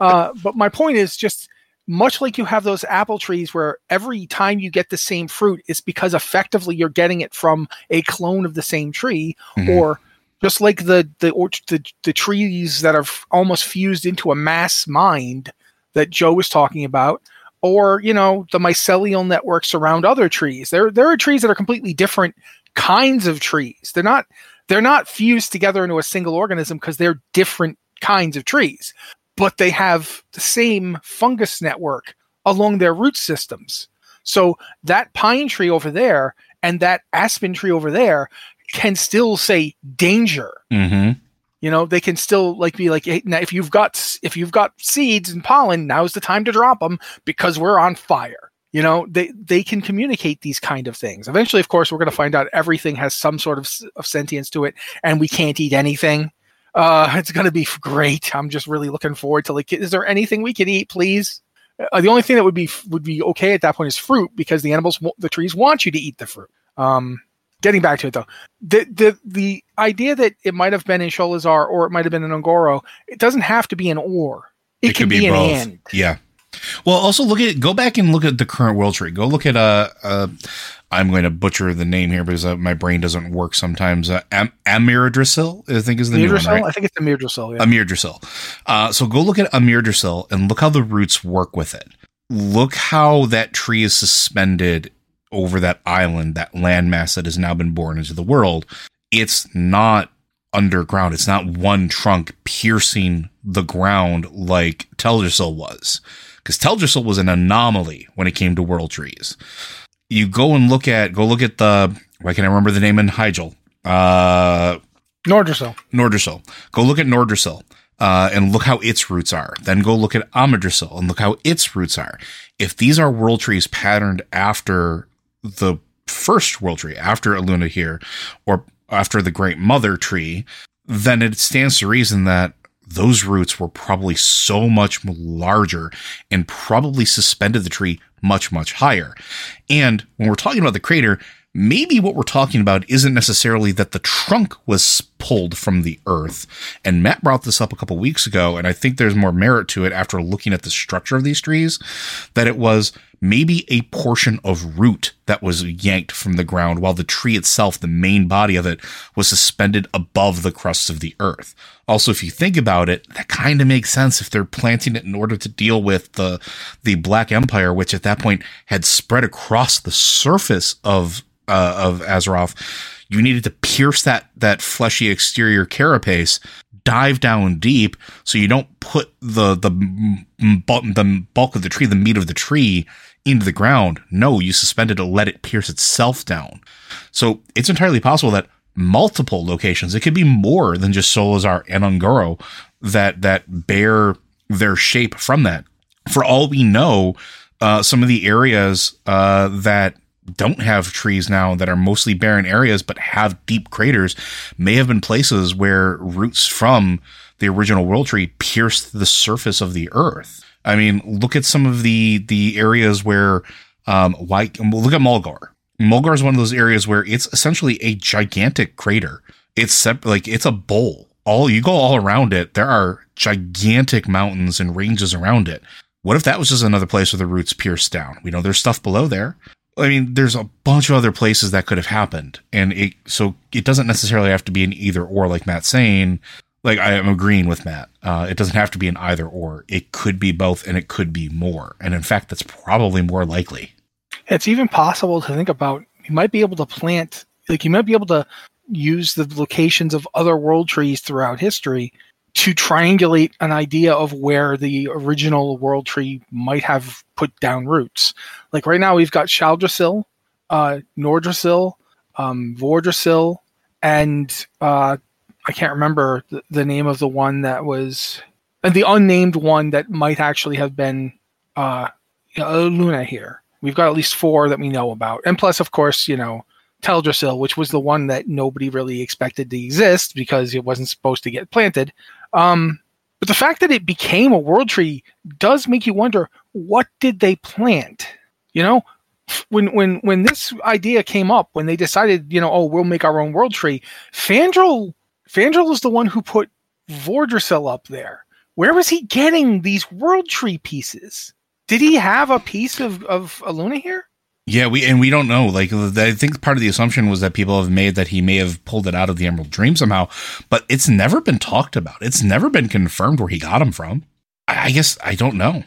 Uh, but my point is just much like you have those apple trees where every time you get the same fruit, it's because effectively you're getting it from a clone of the same tree, Mhm. or just like the the, the the trees that are almost fused into a mass mind that Joe was talking about. Or you know the mycelial networks around other trees. There, there are trees that are completely different kinds of trees. They're not they're not fused together into a single organism because they're different kinds of trees, but they have the same fungus network along their root systems. So that pine tree over there and that aspen tree over there can still say danger. Mm-hmm. You know, they can still like be like, hey, now if you've got if you've got seeds and pollen, now's the time to drop them because we're on fire. You know, they they can communicate these kind of things. Eventually, of course, we're going to find out everything has some sort of, of sentience to it, and we can't eat anything. Uh, it's going to be great. I'm just really looking forward to like, is there anything we can eat, please? Uh, the only thing that would be would be okay at that point is fruit because the animals, the trees want you to eat the fruit. Um, getting back to it though, the the the idea that it might have been in Sholazar or it might have been in Un'Goro, it doesn't have to be an or. It, can be, an and. Yeah. Well, also look at go back and look at the current world tree. Go look at uh, uh I'm going to butcher the name here because uh, my brain doesn't work sometimes. Uh, Am- Amirdrisil, I think is the new one, right? I think it's Amirdrassil. Yeah. Amirdrassil. Uh, so go look at Amirdrassil and look how the roots work with it. Look how that tree is suspended over that island, that landmass that has now been born into the world. It's not underground. It's not one trunk piercing the ground like Teldrassil was. Because Teldrassil was an anomaly when it came to world trees. You go and look at, go look at the, why can't I remember the name in Hyjal? Uh, Nordrassil. Nordrassil. Go look at Nordrassil uh, and look how its roots are. Then go look at Amadrasil and look how its roots are. If these are world trees patterned after the first world tree, after Aluna here, or after the Great Mother tree, then it stands to reason that those roots were probably so much larger and probably suspended the tree much, much higher. And when we're talking about the crater, maybe what we're talking about isn't necessarily that the trunk was pulled from the earth. And Matt brought this up a couple weeks ago, and I think there's more merit to it after looking at the structure of these trees, that it was maybe a portion of root that was yanked from the ground while the tree itself, the main body of it, was suspended above the crust of the earth. Also, if you think about it, that kind of makes sense if they're planting it in order to deal with the the Black Empire, which at that point had spread across the surface of uh, of Azeroth. You needed to pierce that that fleshy exterior carapace, dive down deep, so you don't put the the the bulk of the tree, the meat of the tree, into the ground. No, you suspend it to let it pierce itself down. So it's entirely possible that multiple locations, it could be more than just Sholazar and Un'Goro that that bear their shape from that. For all we know, uh, some of the areas uh, that don't have trees now that are mostly barren areas but have deep craters may have been places where roots from the original world tree pierced the surface of the earth. I mean, look at some of the the areas where um why look at Mulgore. Mulgore is one of those areas where it's essentially a gigantic crater. It's sep- like it's a bowl. All you go all around it, there are gigantic mountains and ranges around it. What if that was just another place where the roots pierced down? We know there's stuff below there. I mean, there's a bunch of other places that could have happened, and it so it doesn't necessarily have to be an either or, like Matt's saying. Like I am agreeing with Matt. Uh, it doesn't have to be an either or. It could be both, and it could be more. And in fact, that's probably more likely. It's even possible to think about. You might be able to plant, like you might be able to use the locations of other world trees throughout history to triangulate an idea of where the original world tree might have put down roots. Like right now, we've got Shaladrassil, uh, Nordrassil, um, Vordrassil, and uh, I can't remember the, the name of the one that was uh, the unnamed one that might actually have been uh, Luna here. We've got at least four that we know about, and plus, of course, you know, Teldrassil, which was the one that nobody really expected to exist because it wasn't supposed to get planted. Um, but the fact that it became a world tree does make you wonder what did they plant? You know, when when when this idea came up, when they decided, you know, oh, we'll make our own world tree, Fandral Fandral is the one who put Vordrassil up there. Where was he getting these world tree pieces? Did he have a piece of of Luna here? Yeah, we and we don't know. Like, I think part of the assumption was that people have made that he may have pulled it out of the Emerald Dream somehow, but it's never been talked about. It's never been confirmed where he got them from. I, I guess I don't know.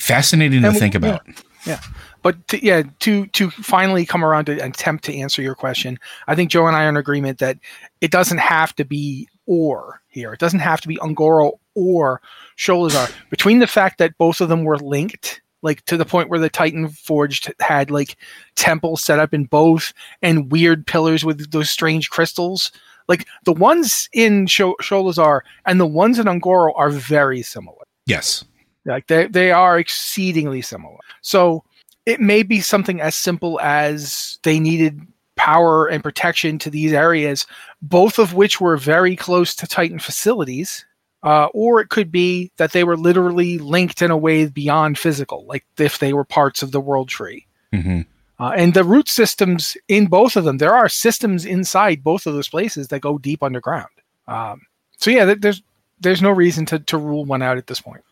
Fascinating and to think about. Yeah, yeah. but to, yeah, to to finally come around to attempt to answer your question, I think Joe and I are in agreement that it doesn't have to be or here. It doesn't have to be Un'Goro or Sholazar. Between the fact that both of them were linked like to the point where the Titan Forged had like temples set up in both and weird pillars with those strange crystals. Like the ones in Sholazar and the ones in Un'Goro are very similar. Yes. Like they, they are exceedingly similar. So it may be something as simple as they needed power and protection to these areas, both of which were very close to Titan facilities uh, or it could be that they were literally linked in a way beyond physical, like if they were parts of the world tree. Mm-hmm. Uh, and the root systems in both of them, there are systems inside both of those places that go deep underground. Um, so yeah, there's there's no reason to to rule one out at this point.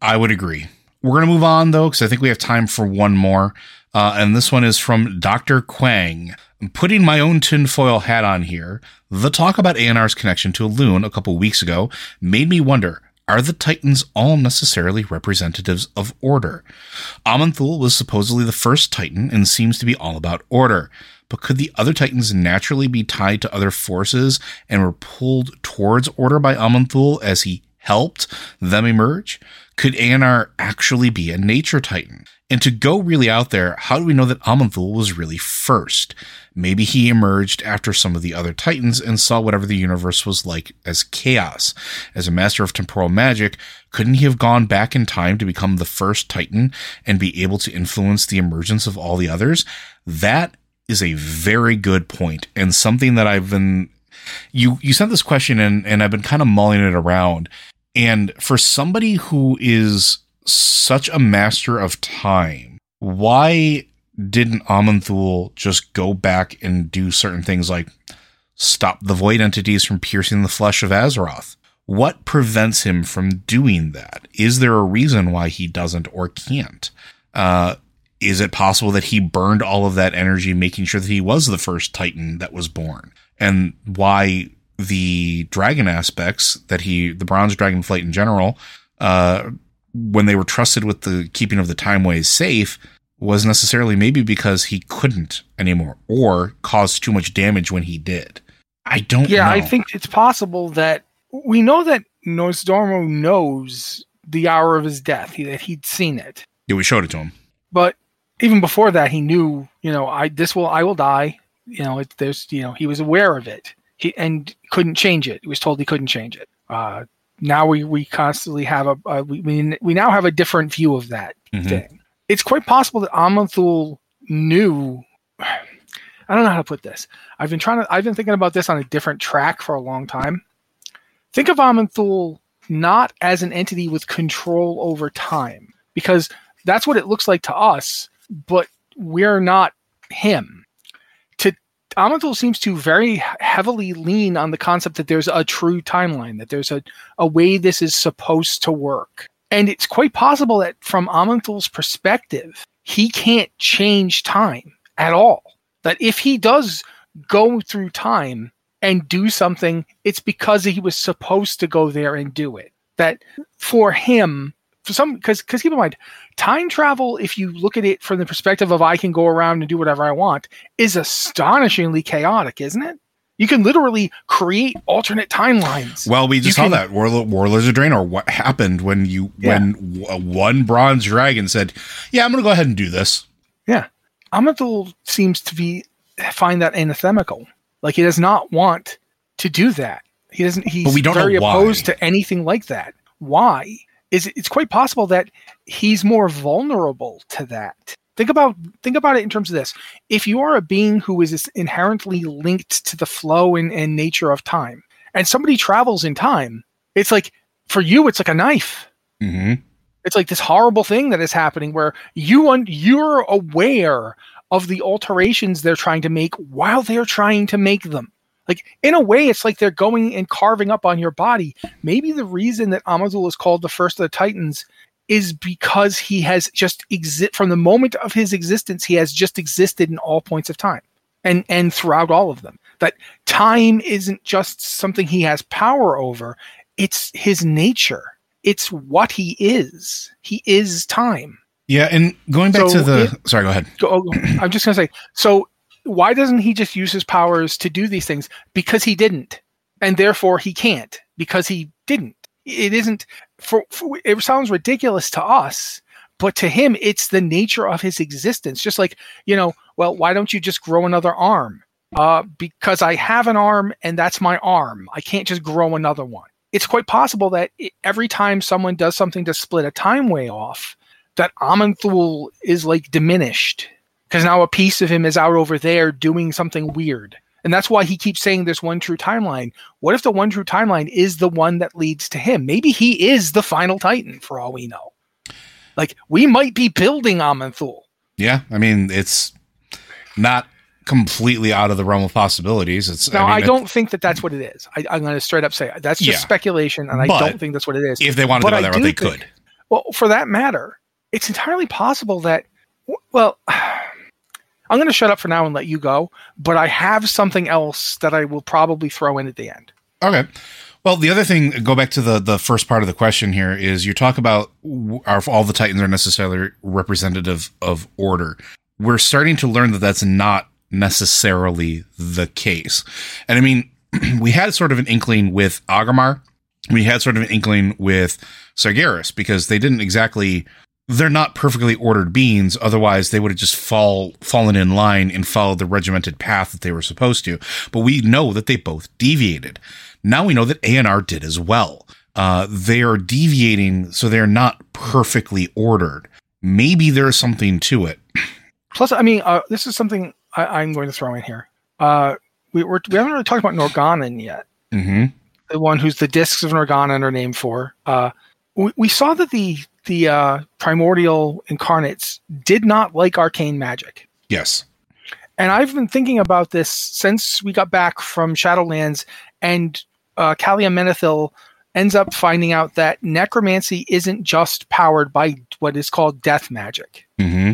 I would agree. We're gonna move on though, because I think we have time for one more, uh, and this one is from Doctor Quang putting my own tinfoil hat on here, the talk about Eonar's connection to Elune a couple weeks ago made me wonder are the Titans all necessarily representatives of order? Aman'Thul was supposedly the first Titan and seems to be all about order. But could the other Titans naturally be tied to other forces and were pulled towards order by Aman'Thul as he helped them emerge? Could Eonar actually be a nature Titan? And to go really out there, how do we know that Aman'Thul was really first? Maybe he emerged after some of the other Titans and saw whatever the universe was like as chaos. As a master of temporal magic, couldn't he have gone back in time to become the first Titan and be able to influence the emergence of all the others? That is a very good point and something that I've been you you sent this question and and I've been kind of mulling it around. And for somebody who is such a master of time, why didn't Aman'Thul just go back and do certain things like stop the void entities from piercing the flesh of Azeroth? What prevents him from doing that? Is there a reason why he doesn't or can't? Uh, is it possible that he burned all of that energy making sure that he was the first Titan that was born? And why the dragon aspects that he, the bronze dragon flight in general, uh, when they were trusted with the keeping of the timeways safe was necessarily maybe because he couldn't anymore or caused too much damage when he did. I don't yeah, know. I think it's possible that we know that Nozdormu knows the hour of his death, he, that he'd seen it. Yeah, we showed it to him. But even before that, he knew, you know, I this will I will die. You know, it, there's, you know, he was aware of it. He and couldn't change it. He was told he couldn't change it. Uh, now we we constantly have a, a we, we now have a different view of that mm-hmm. thing. It's quite possible that Aman'Thul knew. I don't know how to put this. I've been trying to. I've been thinking about this on a different track for a long time. Think of Aman'Thul not as an entity with control over time, because that's what it looks like to us. But we're not him. Aman'Thul seems to very heavily lean on the concept that there's a true timeline, that there's a, a way this is supposed to work. And it's quite possible that from Aman'Thul's perspective, he can't change time at all. That if he does go through time and do something, it's because he was supposed to go there and do it. That for him, some because because keep in mind time travel if you look at it from the perspective of i can go around and do whatever i want is astonishingly chaotic isn't it you can literally create alternate timelines well we just you saw can, that War, warlords of draenor what happened when you yeah. when w- uh, one bronze dragon said yeah i'm gonna go ahead and do this yeah Aman'Thul seems to be find that anathemical like he does not want to do that. He doesn't. He's But we don't very opposed to anything like that. Why? Is it's quite possible that he's more vulnerable to that. Think about think about it in terms of this. If you are a being who is inherently linked to the flow and, and nature of time, and somebody travels in time, it's like for you, it's like a knife. hmm It's like this horrible thing that is happening where you un- you're aware of the alterations they're trying to make while they're trying to make them. Like in a way, it's like they're going and carving up on your body. Maybe the reason that Aman'Thul is called the first of the Titans is because he has just exist from the moment of his existence. He has just existed in all points of time and and throughout all of them. That time isn't just something he has power over; it's his nature. It's what he is. He is time. Yeah, and going back So to the it- sorry, go ahead. Go, oh, I'm just going to say so. Why doesn't he just use his powers to do these things? Because he didn't, and therefore he can't because he didn't. It isn't for, for it sounds ridiculous to us, but to him it's the nature of his existence. Just like you know, well, why don't you just grow another arm? Uh, because I have an arm and that's my arm. I can't just grow another one. It's quite possible that every time someone does something to split a time way off, that Aman'Thul is like diminished because now a piece of him is out over there doing something weird. And that's why he keeps saying there's one true timeline. What if the one true timeline is the one that leads to him? Maybe he is the final Titan for all we know. Like we might be building Aman'Thul. Yeah, I mean it's not completely out of the realm of possibilities. It's Now, I, mean, don't think that that's what it is. I, I'm going to straight up say that's just Yeah. speculation, and I But don't think that's what it is. If they wanted to go I that route, they think- could. Well, for that matter, it's entirely possible that. Well, I'm going to shut up for now and let you go. But I have something else that I will probably throw in at the end. Okay. Well, the other thing, go back to the the first part of the question here is you talk about are all the Titans are necessarily representative of order. We're starting to learn that that's not necessarily the case. And I mean, we had sort of an inkling with Aggramar. We had sort of an inkling with Sargeras because they didn't exactly they're not perfectly ordered beings otherwise they would have just fall fallen in line and followed the regimented path that they were supposed to but we know that they both deviated now we know that Eonar did as well uh, they are deviating so they're not perfectly ordered maybe there's something to it Plus, I mean, uh, this is something I, I'm going to throw in here. Uh, we, we're, we haven't really talked about Norgannon yet. mm-hmm. the one who's the discs of Norgannon are named for. Uh, we, we saw that the the uh, primordial incarnates did not like arcane magic, yes and I've been thinking about this since we got back from Shadowlands, and uh, Calia Menethil ends up finding out that necromancy isn't just powered by what is called death magic mm-hmm.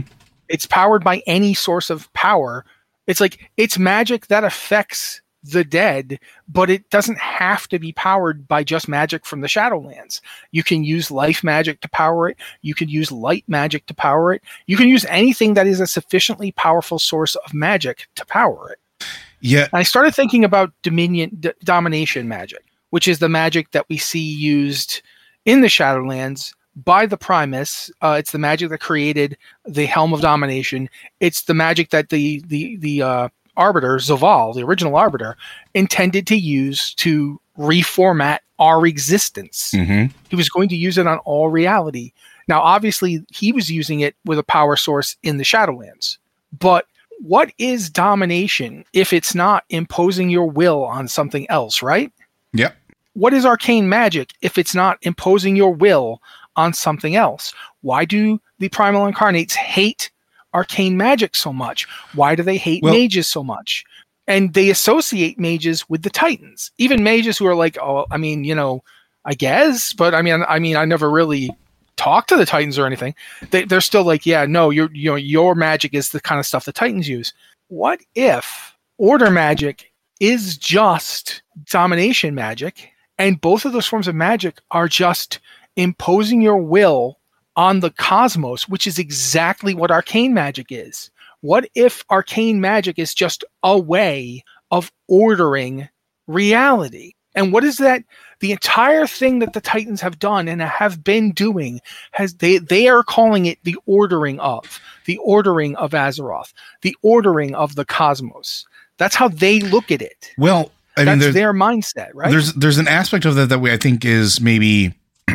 it's powered by any source of power. It's like it's magic that affects the dead, but it doesn't have to be powered by just magic from the Shadowlands. You can use life magic to power it. You can use light magic to power it. You can use anything that is a sufficiently powerful source of magic to power it. yeah And I started thinking about dominion d- domination magic, which is the magic that we see used in the Shadowlands by the Primus. Uh, it's the magic that created the Helm of Domination. It's the magic that the the the uh, Arbiter Zovaal, the original Arbiter, intended to use to reformat our existence. mm-hmm. He was going to use it on all reality. Now, obviously, he was using it with a power source in the Shadowlands. But what is domination if it's not imposing your will on something else, right? yep What is arcane magic if it's not imposing your will on something else? Why do the primal incarnates hate arcane magic so much? Why do they hate Well- mages so much? And they associate mages with the titans. Even mages who are like, oh, I mean, you know, I guess, but I mean, I mean, I never really talked to the titans or anything. They, they're still like, yeah, no, your you know, your magic is the kind of stuff the titans use. What if order magic is just domination magic, and both of those forms of magic are just imposing your will on the cosmos, which is exactly what arcane magic is. What if arcane magic is just a way of ordering reality? And what is that? The entire thing that the Titans have done and have been doing has they they are calling it the ordering of the ordering of Azeroth, the ordering of the cosmos. That's how they look at it. well I mean, That's their mindset, right? There's there's an aspect of that that we I think is maybe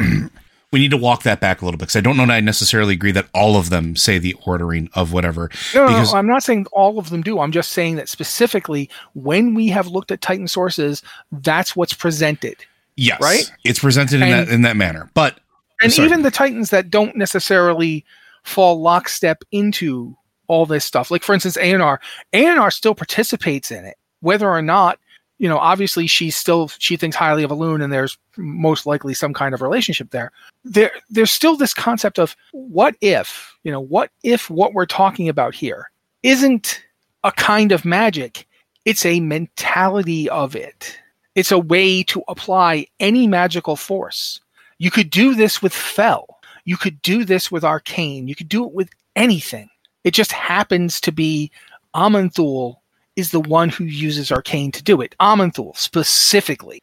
we need to walk that back a little bit because I don't know that I necessarily agree that all of them say the ordering of whatever. No, no, no, I'm not saying all of them do. I'm just saying that specifically when we have looked at Titan sources, that's what's presented. Yes, right. It's presented and, in that in that manner, but and even the Titans that don't necessarily fall lockstep into all this stuff, like for instance, Eonar, Eonar still participates in it, whether or not you know, obviously she's still she thinks highly of Elune, and there's most likely some kind of relationship there. There, there's still this concept of what if, you know, what if what we're talking about here isn't a kind of magic? It's a mentality of it. It's a way to apply any magical force. You could do this with Fel. You could do this with Arcane. You could do it with anything. It just happens to be Aman'Thul is the one who uses arcane to do it. Aman'Thul specifically,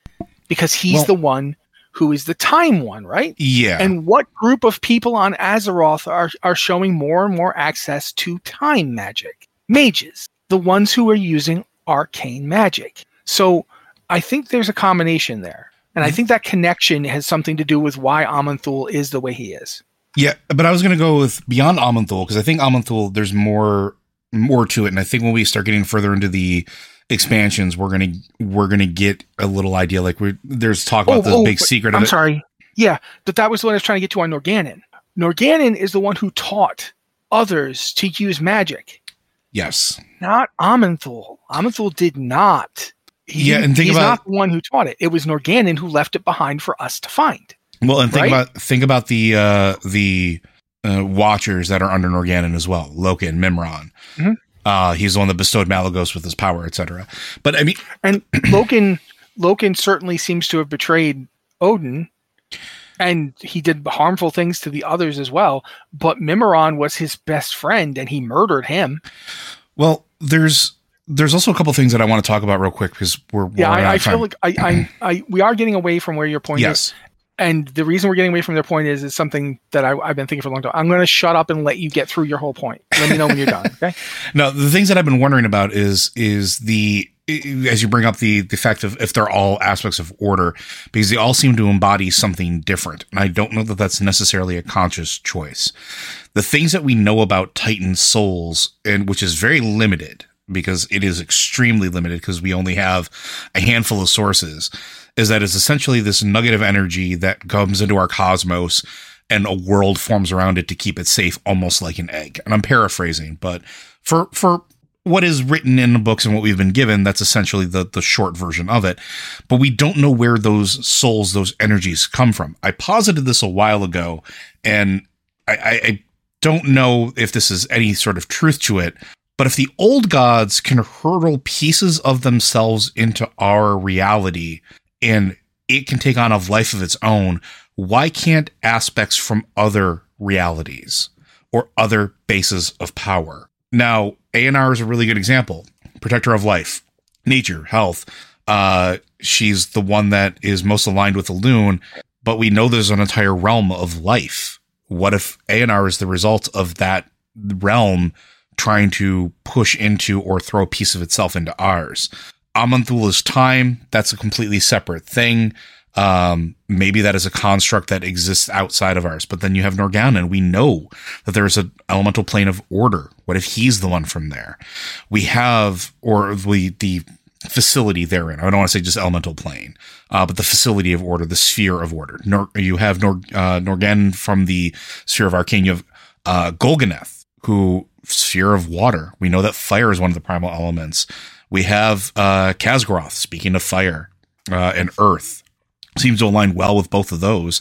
because he's well, the one who is the time one, right? Yeah. And what group of people on Azeroth are, are showing more and more access to time magic? Mages, the ones who are using arcane magic. So I think there's a combination there. And I mm-hmm. think that connection has something to do with why Aman'Thul is the way he is. Yeah, but I was going to go with beyond Aman'Thul because I think Aman'Thul there's more more to it. And I think when we start getting further into the expansions, we're gonna we're gonna get a little idea. Like we there's talk about oh, the oh, big secret. I'm sorry. Yeah, but that was the one I was trying to get to on Norgannon. Norgannon is the one who taught others to use magic. Yes. Not Aman'Thul. Aman'Thul did not. He, yeah, and think he's about, not the one who taught it. It was Norgannon who left it behind for us to find. Well, and think right? about think about the uh the uh, watchers that are under Norgannon as well, Loken, Mimiron. Mm-hmm. Uh, he's the one that bestowed Malygos with his power, etc. But I mean, and Loken, Loken certainly seems to have betrayed Odin, and he did harmful things to the others as well. But Mimiron was his best friend, and he murdered him. Well, there's there's also a couple things that I want to talk about real quick because we're yeah. I, I feel like I, I, I we are getting away from where your point yes. is, and the reason we're getting away from their point is is something that I, have been thinking for a long time. I'm going to shut up and let you get through your whole point. Let me know when you're done. Okay. No, the things that I've been wondering about is is the as you bring up the the fact of if they're all aspects of order because they all seem to embody something different, and I don't know that that's necessarily a conscious choice. The things that we know about Titan souls, and which is very limited because it is extremely limited because we only have a handful of sources is that it's essentially this nugget of energy that comes into our cosmos and a world forms around it to keep it safe, almost like an egg. And I'm paraphrasing, but for, for what is written in the books and what we've been given, that's essentially the, the short version of it. But we don't know where those souls, those energies come from. I posited this a while ago and I, I, I don't know if this is any sort of truth to it, but if the old gods can hurl pieces of themselves into our reality, and it can take on a life of its own, why can't aspects from other realities or other bases of power? Now, Eonar is a really good example. Protector of life, nature, health. Uh, she's the one that is most aligned with the loon, but we know there's an entire realm of life. What if Eonar is the result of that realm trying to push into or throw a piece of itself into ours? Aman'Thul is time. That's a completely separate thing. Um, maybe that is a construct that exists outside of ours. But then you have Norgannon. We know that there's an elemental plane of order. What if he's the one from there? We have, or we, the facility therein. I don't want to say just elemental plane, uh, but the facility of order, the sphere of order. Nor, you have Nor, uh, Norgannon from the sphere of arcane. You have, uh, Golganneth, who sphere of water. We know that fire is one of the primal elements. We have uh, Khaz'goroth, speaking of fire uh, and earth, seems to align well with both of those.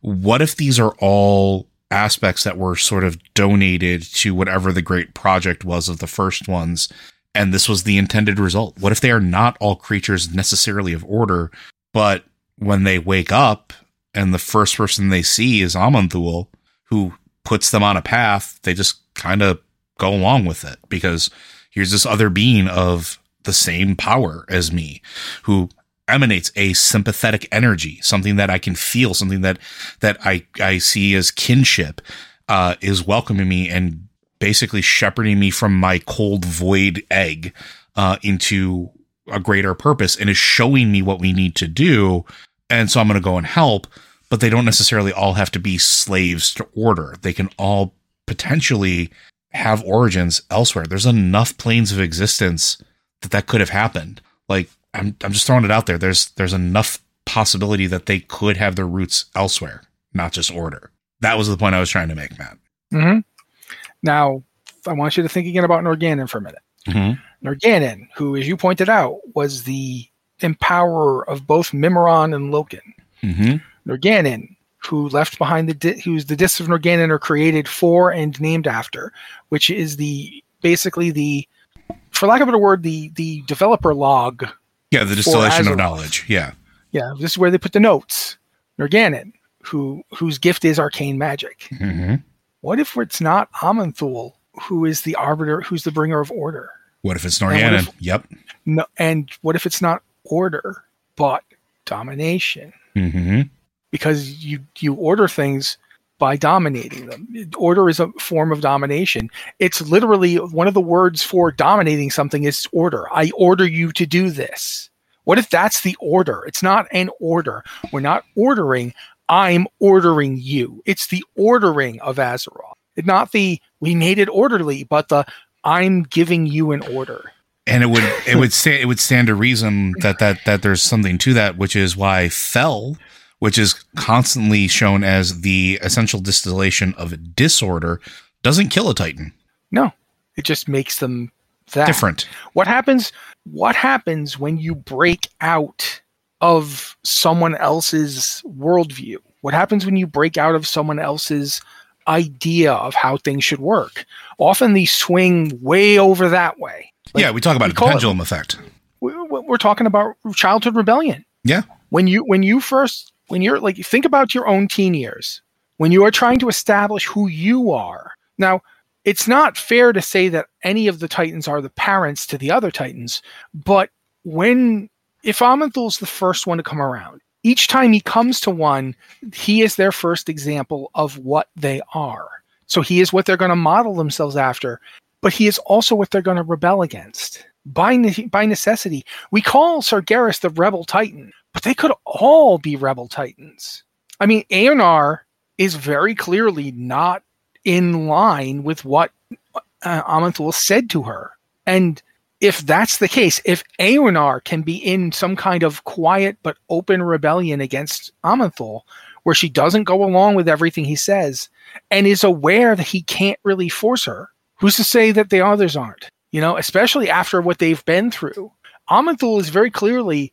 What if these are all aspects that were sort of donated to whatever the great project was of the first ones, and this was the intended result? What if they are not all creatures necessarily of order, but when they wake up and the first person they see is Aman'Thul, who puts them on a path, they just kind of go along with it because here's this other being of the same power as me who emanates a sympathetic energy, something that I can feel, something that, that I, I see as kinship, uh, is welcoming me and basically shepherding me from my cold void egg, uh, into a greater purpose and is showing me what we need to do. And so I'm going to go and help, but they don't necessarily all have to be slaves to order. They can all potentially have origins elsewhere. There's enough planes of existence that that could have happened. Like I'm, I'm just throwing it out there. There's, there's enough possibility that they could have their roots elsewhere, not just order. That was the point I was trying to make, Matt. Mm-hmm. Now, I want you to think again about Norgannon for a minute. Mm-hmm. Who, as you pointed out, was the empowerer of both Mimiron and Loken. Mm-hmm. Who left behind the di- who's the discs of Norgannon are created for and named after, which is the basically the, for lack of a better word, the the developer log. Yeah, the distillation of knowledge. Yeah. Yeah, this is where they put the notes. Norgannon, who whose gift is arcane magic. Mm-hmm. What if it's not Aman'Thul, who is the arbiter, who's the bringer of order? What if it's if- yep. No, and what if it's not order, but domination? Mm-hmm. Because you you order things by dominating them. Order is a form of domination. It's literally one of the words for dominating something is order. I order you to do this. What if that's the order? It's not an order. We're not ordering. I'm ordering you. It's the ordering of Azeroth. It's not the we made it orderly, but the I'm giving you an order. and it would it would stand it would stand to reason that that that there's something to that, which is why Fel, which is constantly shown as the essential distillation of disorder, doesn't kill a Titan. No, it just makes them that Different. What happens? What happens when you break out of someone else's worldview? What happens when you break out of someone else's idea of how things should work? Often these swing way over that way. Like, yeah, we talk about we the call it- pendulum effect. we- we- We're talking about childhood rebellion. Yeah. when you when you first when you're like think about your own teen years when you are trying to establish who you are. Now it's not fair to say that any of the titans are the parents to the other titans but when if Aman'Thul's the first one to come around each time he comes to one he is their first example of what they are. So he is what they're going to model themselves after but he is also what they're going to rebel against. By, ne- by necessity we call sargeras the rebel titan but they could all be rebel titans. I mean Eonar is very clearly not in line with what uh, said to her. And if that's the case if Eonar can be in some kind of quiet but open rebellion against Aman'Thul where she doesn't go along with everything he says and is aware that he can't really force her who's to say that the others aren't? You know especially after what they've been through. Aman'Thul is very clearly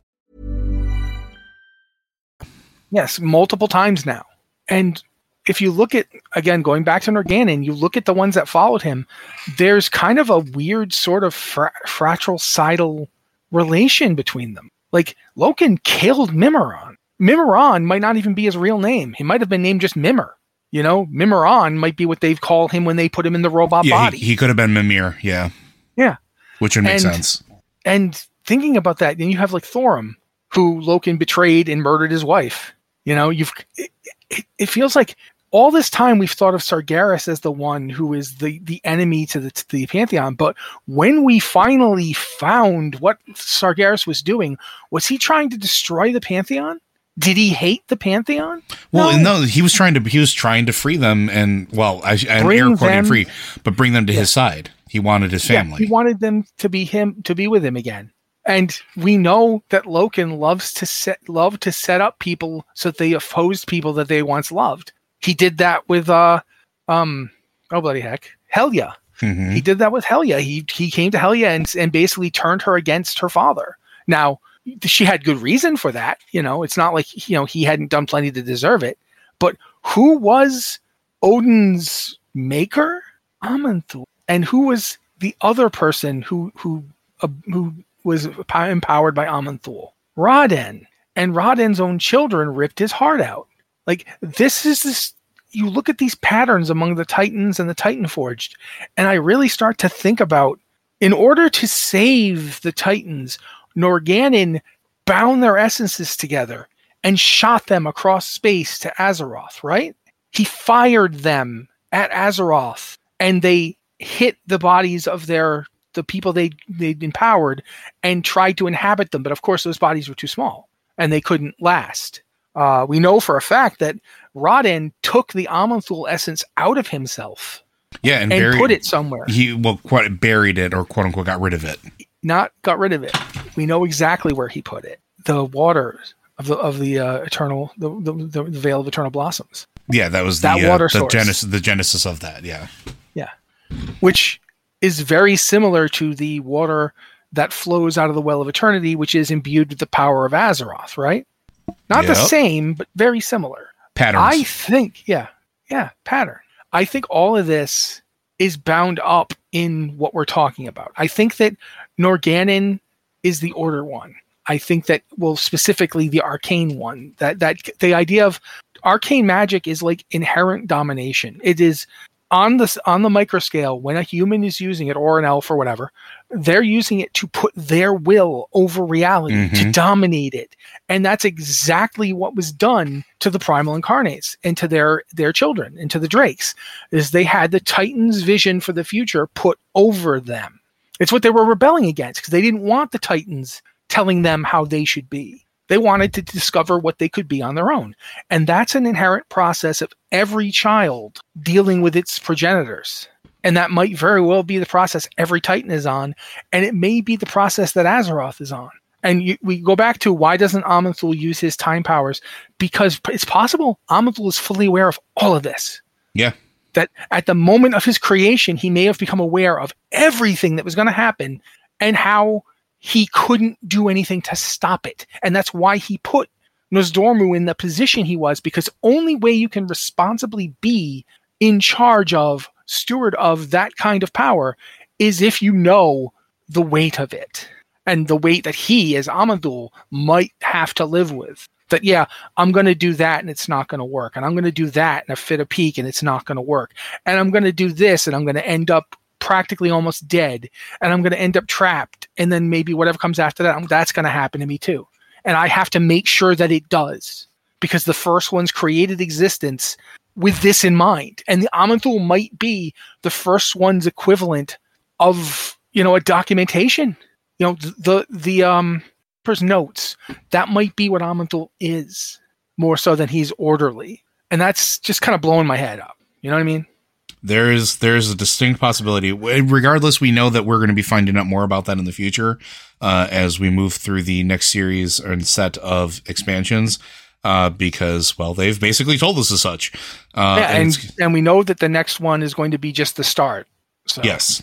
Yes, multiple times now. And if you look at again going back to Norgannon, you look at the ones that followed him. There's kind of a weird sort of fra- fratricidal relation between them. Like Loken killed Mimiron. Mimiron might not even be his real name. He might have been named just Mimir. You know, Mimiron might be what they've called him when they put him in the robot yeah, body. he, he could have been Mimir. Yeah. yeah. Which would make And- sense. And thinking about that, then you have like Thorim, who Loken betrayed and murdered his wife. You know, you've it, it, it feels like all this time we've thought of Sargeras as the one who is the the enemy to the to the pantheon, but when we finally found what Sargeras was doing, was he trying to destroy the pantheon? Did he hate the Pantheon? Well, no, he was trying to he was trying to free them and well, I, I'm Bring air quoting them- free, but bring them to his side. He wanted his family. Yeah, family. he wanted them to be him to be with him again. And we know that Loken loves to set love to set up people so that they oppose people that they once loved. He did that with uh um oh bloody heck. Helya. Mhm. He did that with Helya. He he came to Helya and and basically turned her against her father. Now she had good reason for that. You know, it's not like you know he hadn't done plenty to deserve it. But who was Odyn's maker? Aman'Thul. And who was the other person who who uh, who was empowered by Aman'Thul? Ra-den And Ra-den's own children ripped his heart out. Like this is this you look at these patterns among the Titans and the Titan Forged, and I really start to think about in order to save the Titans, Norgannon bound their essences together and shot them across space to Azeroth, right? He fired them at Azeroth and they hit the bodies of their the people they they'd empowered and tried to inhabit them, but of course those bodies were too small and they couldn't last. Uh, we know for a fact that Ra-den took the Aman'Thul essence out of himself yeah, and, and buried, put it somewhere. He well, quite buried it or quote unquote got rid of it. not got rid of it. We know exactly where he put it. The waters of the of the uh, eternal the, the the vale of eternal blossoms. Yeah, that was the That uh, water the source. genesis the genesis of that. Yeah, Yeah. Which is very similar to the water that flows out of the well of eternity, which is imbued with the power of Azeroth, right? Not the same, but very similar. patterns. I think, yeah, yeah, pattern. I think all of this is bound up in what we're talking about. I think that Norgannon is the order one. I think that well specifically the arcane one. That that the idea of arcane magic is like inherent domination. It is on the on the micro scale when a human is using it or an elf or whatever, they're using it to put their will over reality to Mhm. dominate it. And that's exactly what was done to the primal incarnates and to their their children and to the drakes is they had the titans vision for the future put over them. It's what they were rebelling against because they didn't want the titans telling them how they should be. They wanted to discover what they could be on their own. And that's an inherent process of every child dealing with its progenitors. And that might very well be the process every Titan is on. And it may be the process that Azeroth is on. And you, we go back to why doesn't Aman'Thul use his time powers? Because it's possible Aman'Thul is fully aware of all of this. yeah, That at the moment of his creation, he may have become aware of everything that was going to happen and how he couldn't do anything to stop it. And that's why he put Nosdormu in the position he was, because only way you can responsibly be in charge of, steward of that kind of power is if you know the weight of it and the weight that he, as Aman'Thul, might have to live with. That, yeah, I'm going to do that and it's not going to work. And I'm going to do that in a fit of pique and it's not going to work. And I'm going to do this and I'm going to end up practically almost dead and I'm going to end up trapped. And then maybe whatever comes after that, that's going to happen to me too. And I have to make sure that it does because the first one's created existence with this in mind. And the Aman'Thul might be the first one's equivalent of, you know, a documentation. You know, the, the, um, first notes, that might be what Aman'Thul is more so than he's orderly. And that's just kind of blowing my head up. You know what I mean? There is there's a distinct possibility. Regardless, we know that we're going to be finding out more about that in the future uh, as we move through the next series and set of expansions. Uh, because well, they've basically told us as such. Uh, yeah, and and, and we know that the next one is going to be just the start. So Yes.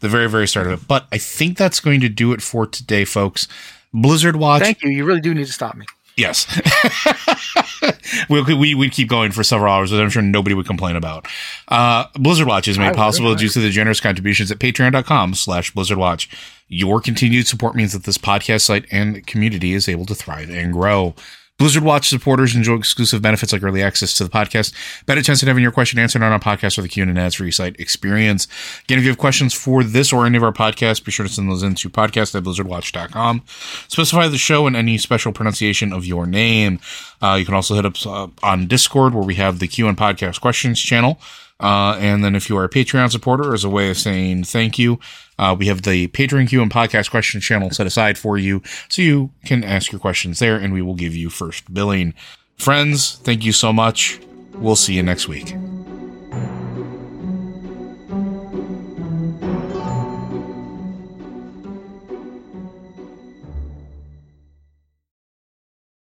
The very, very start of it. But I think that's going to do it for today, folks. Blizzard Watch. thank you. You really do need to stop me. Yes. we, we, we'd keep going for several hours, but I'm sure nobody would complain about. Uh, Blizzard Watch is I made would, possible due to the generous contributions at patreon.com slash Blizzard Watch. Your continued support means that this podcast site and community is able to thrive and grow. Blizzard Watch supporters enjoy exclusive benefits like early access to the podcast, better chance at having your question answered on our podcast or the Q&A ads site experience. Again, if you have questions for this or any of our podcasts, be sure to send those into podcast at blizzardwatch.com. Specify the show and any special pronunciation of your name. Uh, you can also hit up uh, on Discord where we have the Q and Podcast Questions channel. Uh, and then if you are a Patreon supporter, as a way of saying thank you, uh, we have the Patreon Q and podcast question channel set aside for you, so you can ask your questions there, and we will give you first billing. Friends, thank you so much. We'll see you next week.